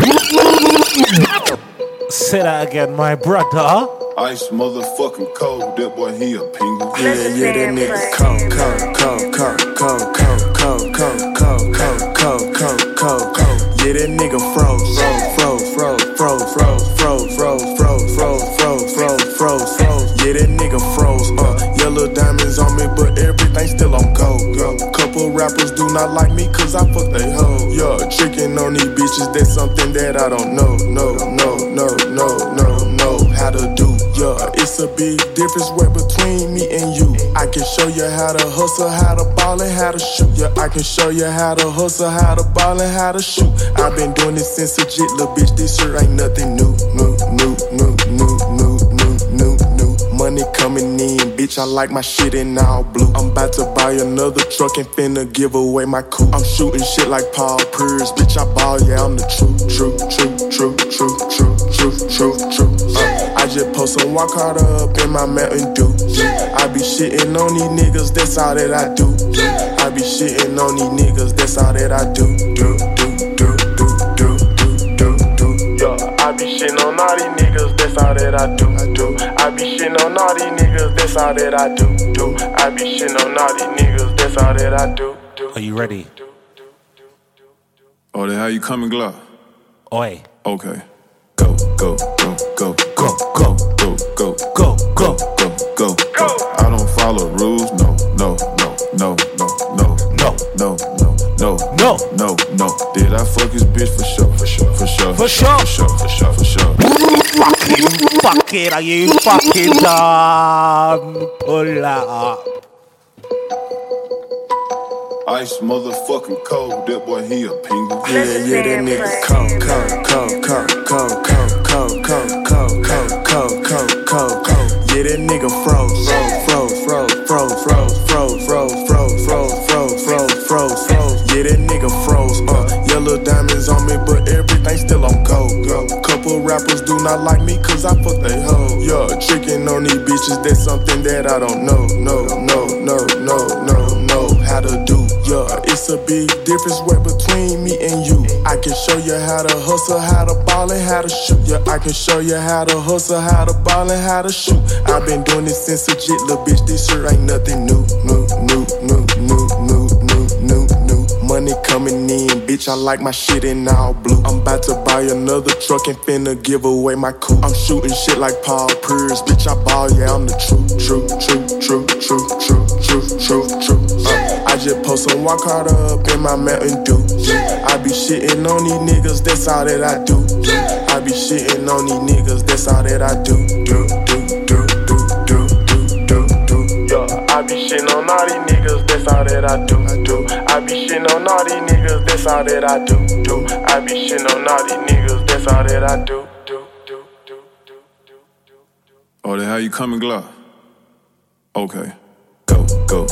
Say that again, my brother. Ice motherfucking cold, that boy he a pingu. Yeah, yeah, that nigga cold, cold, cold, cold, cold, cold, cold, cold, cold, cold, cold, cold, cold, cold. Yeah, that nigga froze, froze, froze, froze, froze, froze, froze, froze, froze, froze, froze. Yeah, that nigga froze. Uh, yellow diamonds on me, but everything still on gold. Couple rappers do not like me 'cause I fuck they hoe. Yeah, tricking on these bitches, that's something that I don't know. No, no, no, no, no, no, how to do. Yeah, it's a big difference way between me and you. I can show you how to hustle, how to ball, and how to shoot. Yeah, I can show you how to hustle, how to ball, and how to shoot. I've been doing this since a jit, little bitch. This shit ain't nothing new, new, new, new, new, new, new, new, new. Money coming in, bitch. I like my shit in all blue. I'm about to buy another truck and finna give away my coupe. I'm shooting shit like Paul Pierce, bitch. I ball, yeah, I'm the truth, truth, truth, truth, truth, truth, truth, post some walk hard up in my Mountain Dew. I be shitting on these niggas, that's all that I do. I be shitting on these niggas, that's all that I do. Do, do, do, do, do, do, do, do. Yeah, I be shitting on all these niggas, that's all that I do. do. I be shitting on all these niggas, that's all that I do. do. I be shitting on all these niggas, that's all that I do. Are you ready? Oh, then how you coming, Glock? Oi. Okay. Go, go, go, go, go, go, go, go, go. I don't follow rules, no, no, no, no, no, no, no, no, no, no, no, no, no. Did I fuck his bitch for sure, for sure, for sure, For sure. for sure, for sure, for sure. Fucking, fucking, are you fucking done? Pull up. Ice motherfucking cold, that boy he a pingu. Yeah, yeah, that nigga cold, cold, cold, cold, cold, cold, cold, cold, cold, cold, cold, cold, cold, cold. Yeah, that nigga froze, froze, froze, froze, froze, froze, froze, froze, froze, froze, froze, froze, froze. Yeah, that nigga froze. Uh, yellow diamonds on me, but everything still on gold. Uh, couple rappers do not like me 'cause I fuck they hoe. Yeah, tricking on these bitches, that's something that I don't know. No, no, no, no, no, no, how to do. It's a big difference way between me and you. I can show you how to hustle, how to ball, and how to shoot. Yeah, I can show you how to hustle, how to ball, and how to shoot. I've been doing this since a jit, little bitch. This shit ain't nothing new, new, new, new, new, new, new, new, new. Money coming in, bitch. I like my shit in all blue. I'm about to buy another truck and finna give away my coupe. I'm shooting shit like Paul Pierce, bitch. I ball, yeah, I'm the truth, truth, truth, truth, truth, truth, truth, truth, truth. Uh, I just post some walk hard up in my Mountain Dew. I be shitting on these niggas, that's all that I do. I be shitting on these niggas, that's all that I do. Do, do, do, do, do, do, do, do. Yeah, I be shitting on all these niggas, that's all that I do. do. I be shitting on all these niggas, that's all that I do. do. I be shitting on all these niggas, that's all that I do. Oh, then how you coming, Glock? Okay. Go, go,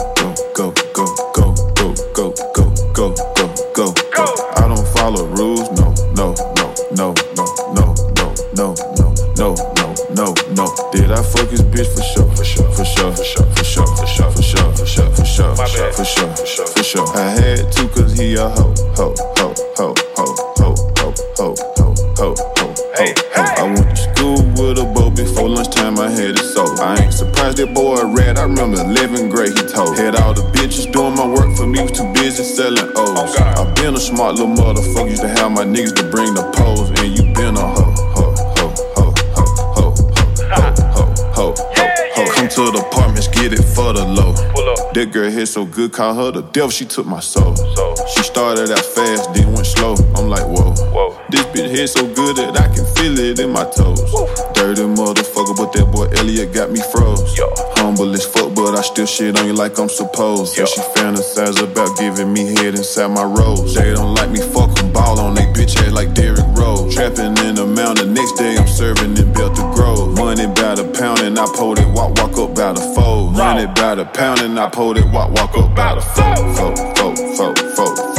go, go, go, go. I don't follow rules, no, no, no, no, no, no, no, no, no, no, no, no, no. Did I fuck his bitch for sure, for sure, for sure, for sure, for sure, for sure, for sure, for sure, for sure, for sure, for sure, for sure, for sure. I had to cause he a hoe, hoe, hoe, hoe, hoe, hoe, hoe, hoe, hoe, hoe, hoe, hoe. I went to school with a bow before time I had it so. I ain't surprised that boy red. I remember 11th grade he told. Had all the bitches doing my work for me, was too busy selling O's. I been a smart little motherfucker, used to have my niggas to bring the poles, and you been a hoe. Ho, ho, ho, ho, ho, ho, Come to the apartments, get it for the low. That girl hit so good, call her the devil, she took my soul. She started out fast, then slow. I'm like, whoa. Whoa. This bitch head so good that I can feel it in my toes. Dirty motherfucker, but that boy Elliot got me froze. Yo. Humble as fuck, but I still shit on you like I'm supposed. Yeah, she fantasize about giving me head inside my rose. They don't like me, fuck 'em, ball on they bitch head like Derrick Rose. Trapping in the mountain, next day I'm serving in Belter Grove. Money by the pound and I pulled it, walk, walk up by the fold. Money by the pound and I pulled it, walk, walk up by the fold, fold, fold, fold, fold,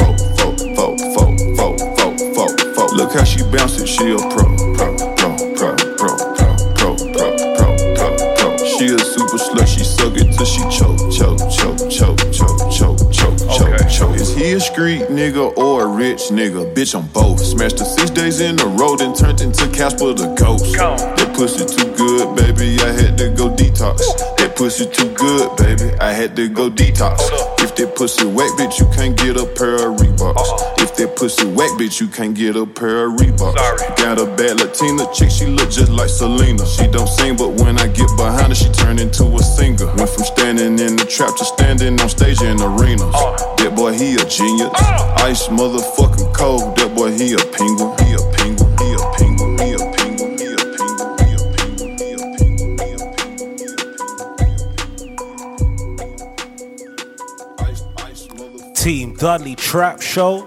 Look how she bounce it, she a pro, pro, pro, pro, pro, pro, pro, pro, pro, pro, pro. She a super slut, she suck it till she choke, choke, choke, choke, choke, choke, choke, choke, choke. Is he a street nigga or a rich nigga? Bitch, I'm both. Smashed her six days in a row, then turned into Casper the ghost. That pussy too good, baby, I had to go detox. That pussy too good, baby, I had to go detox. If that pussy wet, bitch, you can't get a pair of Reeboks. If that pussy wet, bitch, you can't get a pair of Reeboks. Got a bad Latina chick, she look just like Selena. She don't sing, but when I get behind her, she turn into a singer. Went from standing in the trap to standing on stage in arenas. That boy, he a genius. Ice motherfucking cold. That boy, he a penguin. He a penguin. Team Dudley Trap Show.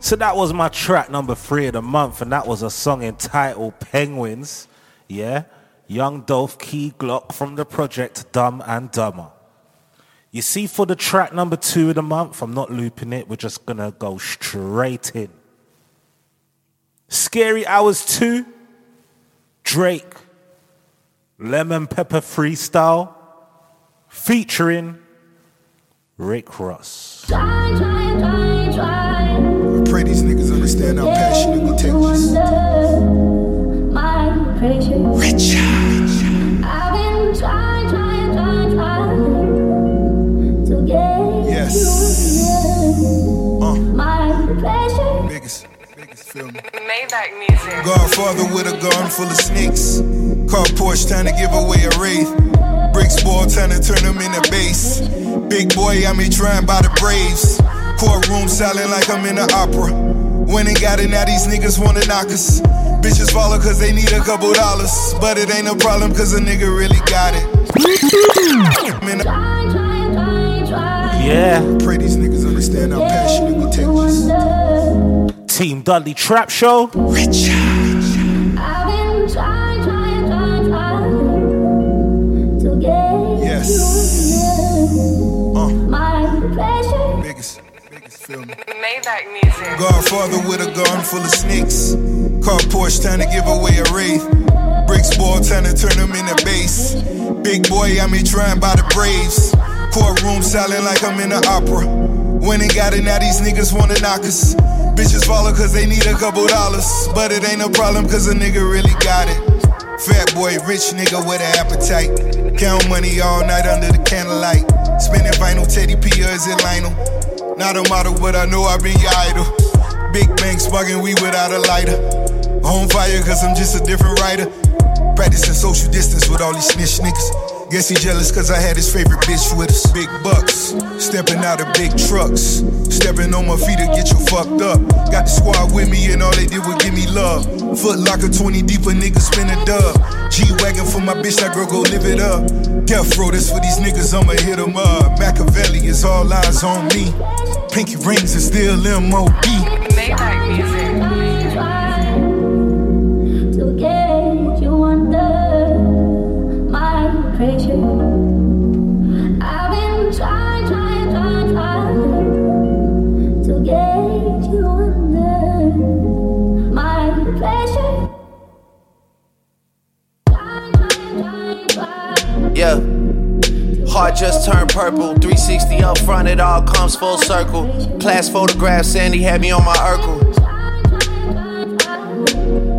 So that was my track number three of the month, and that was a song entitled Penguins. Yeah, Young Dolph Key Glock from the project Dumb and Dumber. You see, for the track number two of the month, I'm not looping it, we're just gonna go straight in. Scary Hours 2, Drake, Lemon Pepper Freestyle, featuring Rick Ross. I pray these niggas understand how passionate we take this. Richard. Yes. Uh. Niggas. Niggas feel. Maybach music. Godfather with a gun full of snakes. Car Porsche trying to give away a wraith. Bricks ball trying to turn them into base. Big boy, I'm here trying by the Braves. Courtroom silent like I'm in the opera. When they got it, now these niggas wanna knock us. Bitches follow cause they need a couple dollars. But it ain't a problem cause a nigga really got it. Yeah. Pray these niggas understand how passionate we take this. Team Dudley Trap Show. Rich. Yes. Uh. you. My pleasure. Biggest, biggest, feel me? Maybach music. Godfather with a garden full of snakes. Car Porsche trying to give away a wraith. Bricks ball trying to turn them into base. Big boy, I'm here trying by the Braves. Courtroom silent like I'm in an opera. When they got it, now these niggas wanna knock us. Bitches follow cause they need a couple dollars. But it ain't a problem cause a nigga really got it. Fat boy, rich nigga with an appetite. Count money all night under the candlelight. Spinning vinyl, Teddy P or is it Lionel? Not a model, but I know I've been your idol. Big bang smoking we without a lighter. On fire, cause I'm just a different writer. Practicing social distance with all these snitch niggas. Guess he jealous cause I had his favorite bitch with us. Big bucks, stepping out of big trucks. Stepping on my feet to get you fucked up. Got the squad with me and all they did was give me love. Foot locker 20 deep, a nigga spin a dub. G Wagon for my bitch, that girl go live it up. Death row, this for these niggas, I'ma hit 'em up. Machiavelli is all eyes on me. Pinky rings is still MOB. Maybach music. Just turned purple. 360 up front, it all comes full circle. Class photograph, Sandy had me on my Urkel.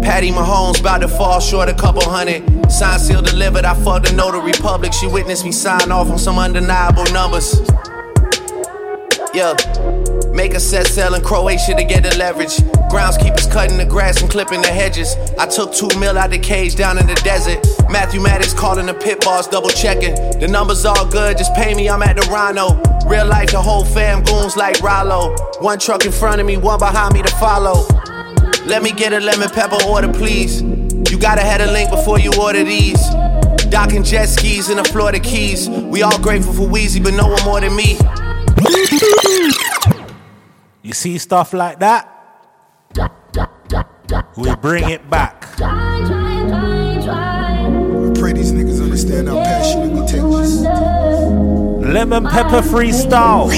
Patty Mahomes about to fall short a couple hundred. Sign seal delivered, I fucked the notary public. She witnessed me sign off on some undeniable numbers. Yeah. Make a set sell in Croatia to get the leverage. Groundskeepers cutting the grass and clipping the hedges. I took two mil out the cage down in the desert. Matthew Maddox calling the pit boss, double checking. The numbers all good, just pay me, I'm at the Rhino. Real life, the whole fam goons like Rollo. One truck in front of me, one behind me to follow. Let me get a lemon pepper order, please. You gotta have a link before you order these. Docking jet skis in the Florida Keys. We all grateful for Wheezy, but no one more than me. You see stuff like that? We bring it back. I pray these niggas understand how passionate we take this. Lemon Pepper Freestyle.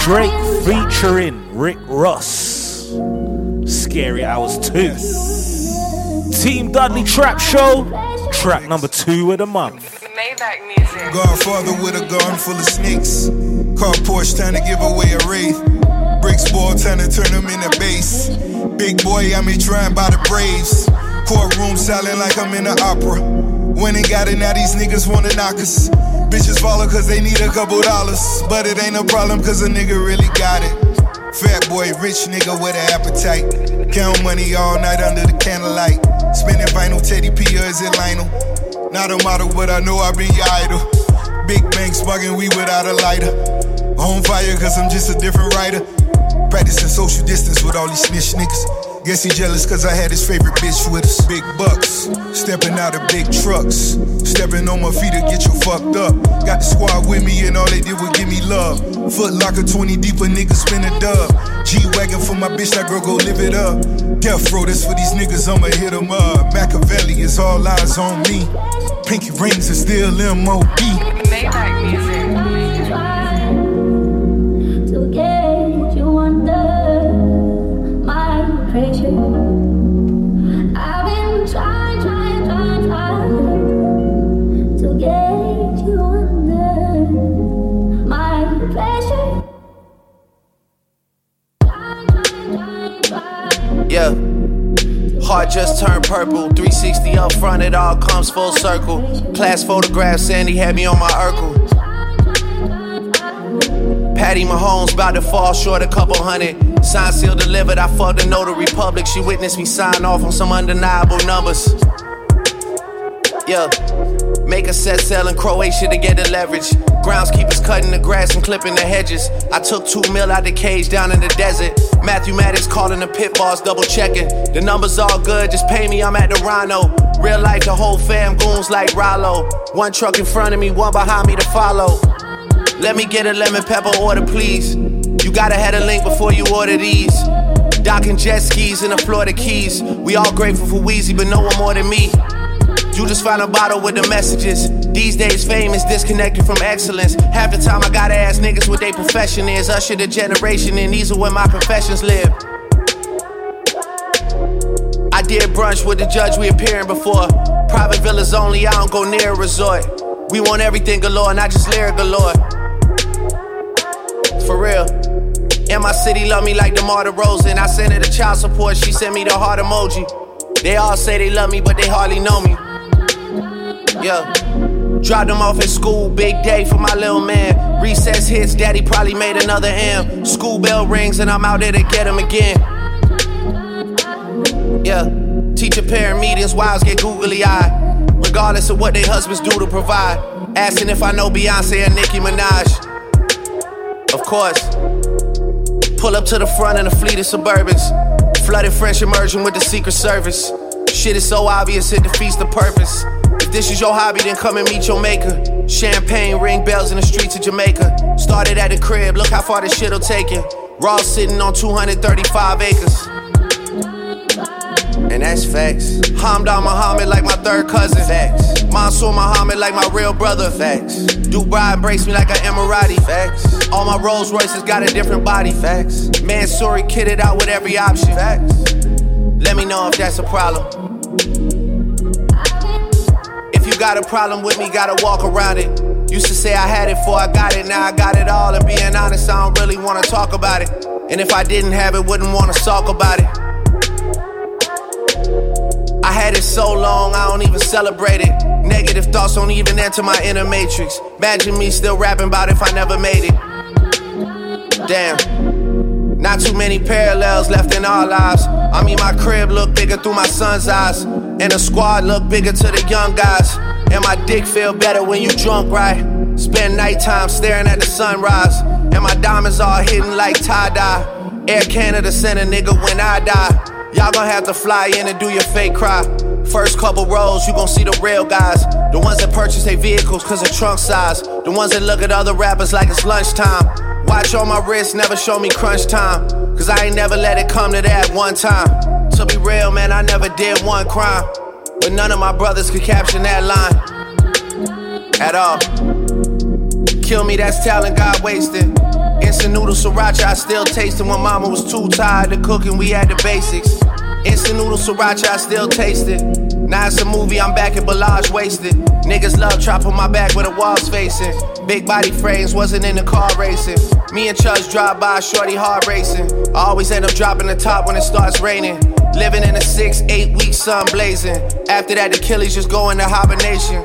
Drake featuring Rick Ross. Scary Hours 2. Team Dudley Trap Show. Track number two of the month. Godfather with a garden full of snakes. Car Porsche trying to give away a wraith. Bricks ball trying to turn them into base. Big boy, I'm here trying by the Braves. Courtroom selling like I'm in an opera. When they got it, now these niggas wanna knock us. Bitches follow cause they need a couple dollars. But it ain't no problem cause a nigga really got it. Fat boy, rich nigga with an appetite. Count money all night under the candlelight. Spinning vinyl, Teddy P or is it Lionel? Not a model, but I know I be your idol. Big bank smuggling we without a lighter. On fire, cause I'm just a different writer. Practicing social distance with all these snitch niggas. Guess he jealous cause I had his favorite bitch with us. Big bucks, stepping out of big trucks. Stepping on my feet to get you fucked up. Got the squad with me and all they did was give me love. Foot locker 20 deep, a nigga spin a dub. G Wagon for my bitch, that girl go live it up. Death row, that's for these niggas, I'ma hit 'em up. Machiavelli is all eyes on me. Pinky rings is still MOB. Maybach music. Just turned purple. 360 up front, it all comes full circle. Class photograph, Sandy had me on my Urkel. Patty Mahomes about to fall short a couple hundred. Sign seal delivered, I fucked the notary public. She witnessed me sign off on some undeniable numbers. Yeah. Make a set sell in Croatia to get the leverage. Groundskeepers cutting the grass and clipping the hedges. I took two mil out the cage down in the desert. Matthew Maddox calling the pit boss, double checking. The numbers all good, just pay me, I'm at the Rhino. Real life, the whole fam goons like Rollo. One truck in front of me, one behind me to follow. Let me get a lemon pepper order, please. You gotta have a link before you order these. Docking jet skis in the Florida Keys. We all grateful for Wheezy, but no one more than me. You just find a bottle with the messages. These days, fame is disconnected from excellence. Half the time, I gotta ask niggas what their profession is. Usher the generation, and these are where my professions live. I did brunch with the judge we appearing before. Private villas only, I don't go near a resort. We want everything galore, not just lyric galore. For real. And my city love me like the DeMar DeRozan. I sent her the child support, she sent me the heart emoji. They all say they love me, but they hardly know me. Yeah. Dropped them off at school, big day for my little man. Recess hits, daddy probably made another M. School bell rings, and I'm out there to get him again. Yeah. Teacher parent meetings, wives get googly eyed. Regardless of what their husbands do to provide. Asking if I know Beyonce and Nicki Minaj. Of course. Pull up to the front in a fleet of Suburbans. Flooded French immersion with the Secret Service. Shit is so obvious, it defeats the purpose. If this is your hobby, then come and meet your maker. Champagne, ring bells in the streets of Jamaica. Started at the crib, look how far this shit'll take you. Raw sitting on 235 acres. And that's facts. Hamdan Muhammad like my third cousin. Facts. Mansour Muhammad like my real brother. Facts. Dubai embrace me like an Emirati. Facts. All my Rolls Royces got a different body. Facts. Mansory kitted out with every option. Facts. Let me know if that's a problem. If you got a problem with me, gotta walk around it. Used to say I had it before I got it, now I got it all. And being honest, I don't really wanna talk about it. And if I didn't have it, wouldn't wanna talk about it. Had it so long, I don't even celebrate it. Negative thoughts don't even enter my inner matrix. Imagine me still rapping about if I never made it. Damn. Not too many parallels left in our lives. I mean, my crib look bigger through my son's eyes. And the squad look bigger to the young guys. And my dick feel better when you drunk, right? Spend nighttime staring at the sunrise. And my diamonds all hidden like tie dye. Air Canada sent a nigga when I die. Y'all gon' have to fly in and do your fake cry. First couple rows, you gon' see the real guys. The ones that purchase their vehicles cause of trunk size. The ones that look at other rappers like it's lunchtime. Watch on my wrist, never show me crunch time. Cause I ain't never let it come to that one time. To be real, man, I never did one crime. But none of my brothers could caption that line. At all. Kill me, that's talent God wasted. Instant noodle sriracha, I still taste it when mama was too tired of cooking, we had the basics. Instant noodle sriracha, I still taste it. Now it's a movie, I'm back at Bellagio wasted. Niggas love trap on my back where the walls facing. Big body frames, wasn't in the car racing. Me and Chubbs drive by, shorty hard racing. I always end up dropping the top when it starts raining. Living in a six, eight week sun blazing. After that, the Achilles just go into hibernation.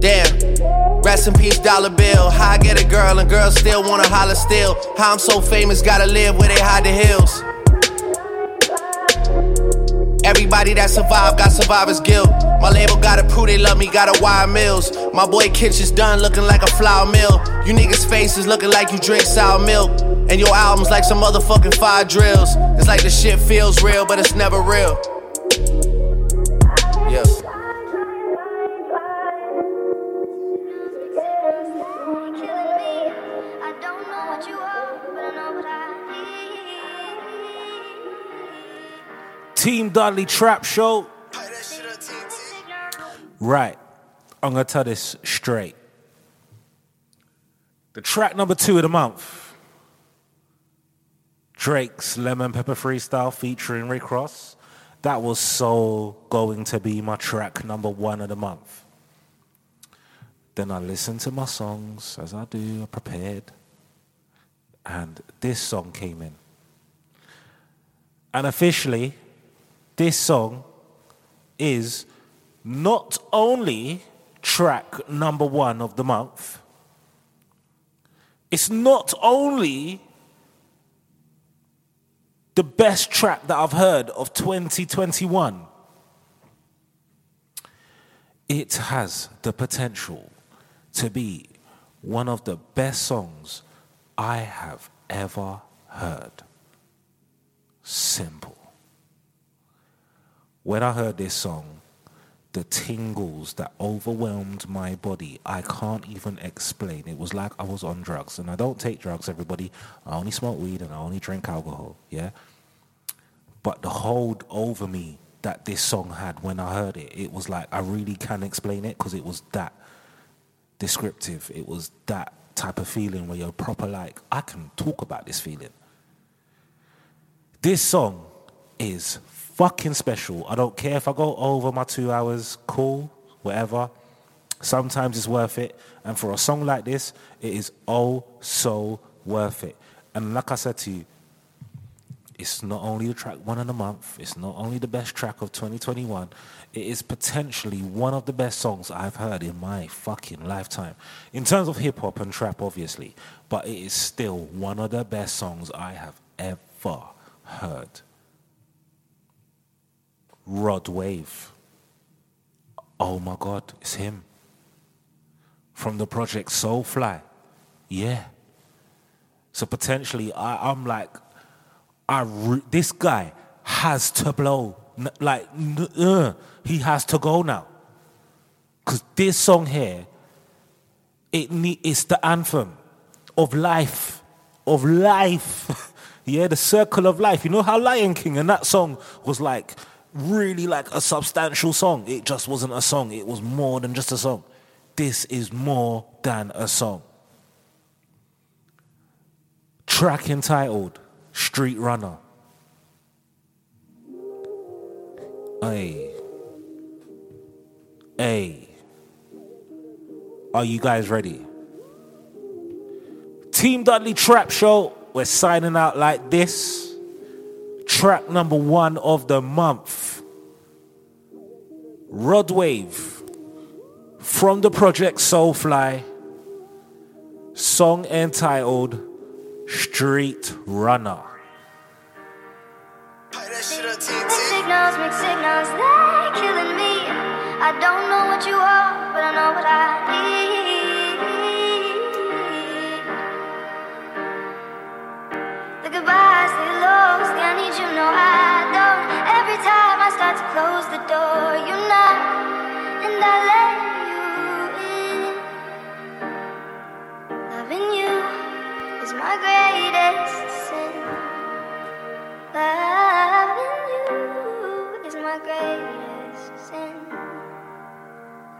Damn. Rest in peace, dollar bill. How I get a girl and girls still wanna holler still. How I'm so famous, gotta live where they hide the hills. Everybody that survived got survivor's guilt. My label gotta prove they love me, gotta wire mills. My boy Kitchen's done looking like a flour mill. You niggas' faces looking like you drink sour milk. And your album's like some motherfucking fire drills. It's like the shit feels real, but it's never real. Team Dudley Trap Show. Right. I'm going to tell this straight. The track number two of the month Drake's Lemon Pepper Freestyle featuring Rick Ross. That was so going to be my track number one of the month. Then I listened to my songs as I do, I prepared. And this song came in. And officially, this song is not only track number one of the month, it's not only the best track that I've heard of 2021, it has the potential to be one of the best songs I have ever heard. Simple. When I heard this song, the tingles that overwhelmed my body, I can't even explain. It was like I was on drugs. And I don't take drugs, everybody. I only smoke weed and I only drink alcohol, yeah? But the hold over me that this song had when I heard it, it was like I really can explain it because it was that descriptive. It was that type of feeling where you're proper like, I can talk about this feeling. This song is fucking special. I don't care if I go over my two hours, cool, whatever. Sometimes it's worth it. And for a song like this, it is oh so worth it. And like I said to you, it's not only the track one of the month, it's not only the best track of 2021, it is potentially one of the best songs I've heard in my fucking lifetime. In terms of hip hop and trap, obviously, but it is still one of the best songs I have ever heard. Rod Wave. Oh my God, it's him. From the project Soulfly. Yeah. So potentially, I, I'm like, I re- this guy has to blow. Like, n- uh, he has to go now. Because this song here, it ne- it's the anthem of life. Of life. yeah, the circle of life. You know how Lion King and that song was like really like a substantial song. It just wasn't a song, it was more than just a song. This is more than a song. Track entitled Street Runner. Hey. Hey. Are you guys ready? Team Dudley Trap Show, we're signing out like this. Track number one of the month. Rod Wave from the project Soulfly. Song entitled Street Runner. I don't know what you are, but I know what I need. The goodbyes, the lows, I need you, no, I don't. Every time I start to close the door, you knock, and I let you in. Loving you is my greatest sin. Loving you is my greatest sin.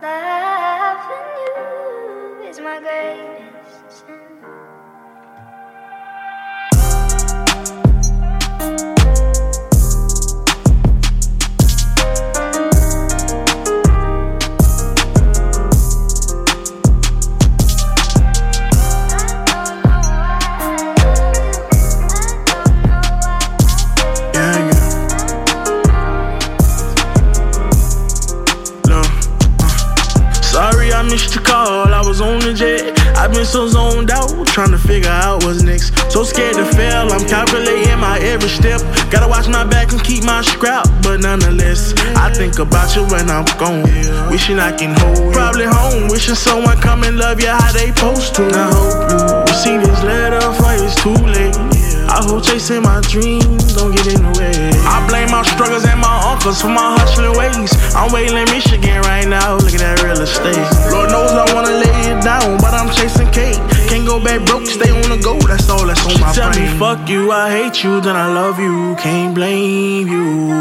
Loving you is my greatest sin. I call, I was on the jet. I've been so zoned out, trying to figure out what's next. So scared to fail, I'm calculating my every step. Gotta watch my back and keep my scrap, but nonetheless, I think about you when I'm gone. Wishing I can hold. Probably home, wishing someone come and love you how they supposed to. I hope you receive this letter before it's too late. I hope chasing my dreams don't get in the way. I blame my struggles and my uncles for my hustling ways. I'm waiting in Michigan right now, look at that real estate. Lord knows I wanna lay it down, but I'm chasing cake. Can't go back broke, stay on the go, that's all that's on my She tell brain. me, fuck you, I hate you, then I love you, can't blame you.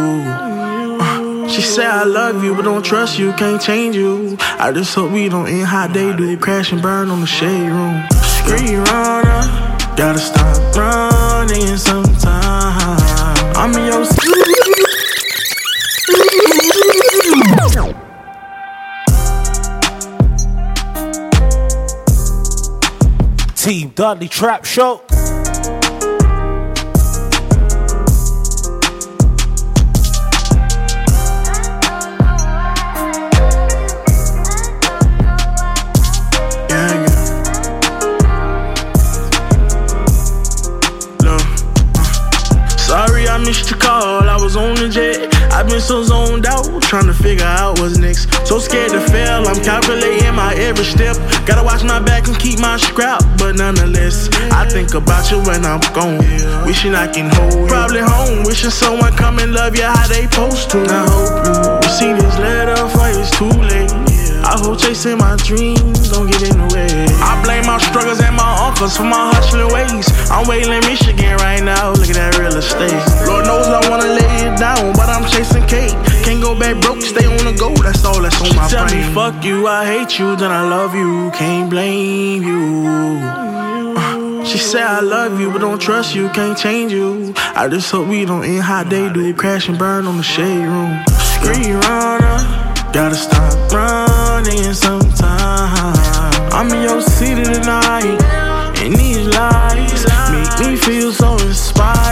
Uh, She said I love you, but don't trust you, can't change you. I just hope we don't end how they do, crash and burn on the Shade Room. Screen runner, gotta stop running sometime. I'm in your Team Dudley Trap Show. Sorry I missed your call, I was on the jet. I've been so zoned trying to figure out what's next. So scared to fail, I'm calculating my every step. Gotta watch my back and keep my scrap, but nonetheless, I think about you when I'm gone. Wishing I can hold you. Probably home, wishing someone come and love you how they supposed to. I hope you receive this letter before it's too late. I hope chasing my dreams don't get in the way. I blame my struggles and my uncles for my hustling ways. I'm waiting in Michigan right now, look at that real estate. Lord knows I wanna lay it down, but I'm chasing cake. Can't go back broke, stay on the go, that's all that's on my She tell brain. me, fuck you, I hate you, then I love you, can't blame you. Uh, She said I love you, but don't trust you, can't change you. I just hope we don't end how they do, it crash and burn on the Shade Room. Screen runner, gotta stop running sometime. I'm in your city tonight, and these lights make me feel so inspired.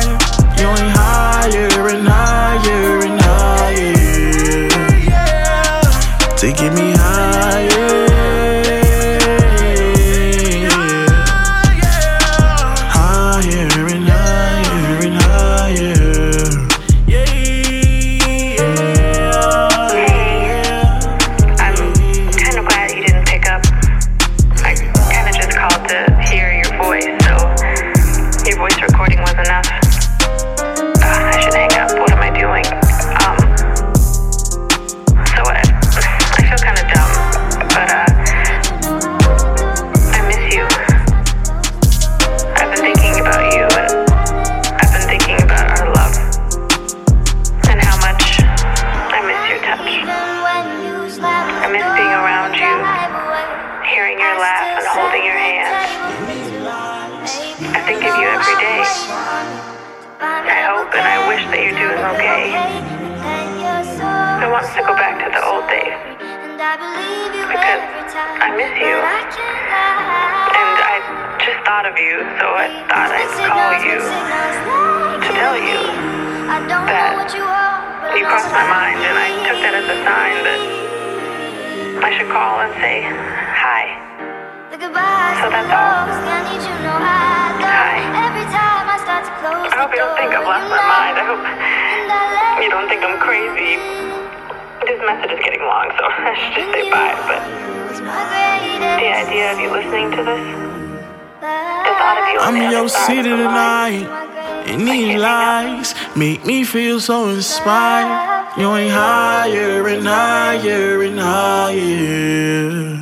The line, tonight, and these lights make me feel so inspired. You ain't higher and higher and higher.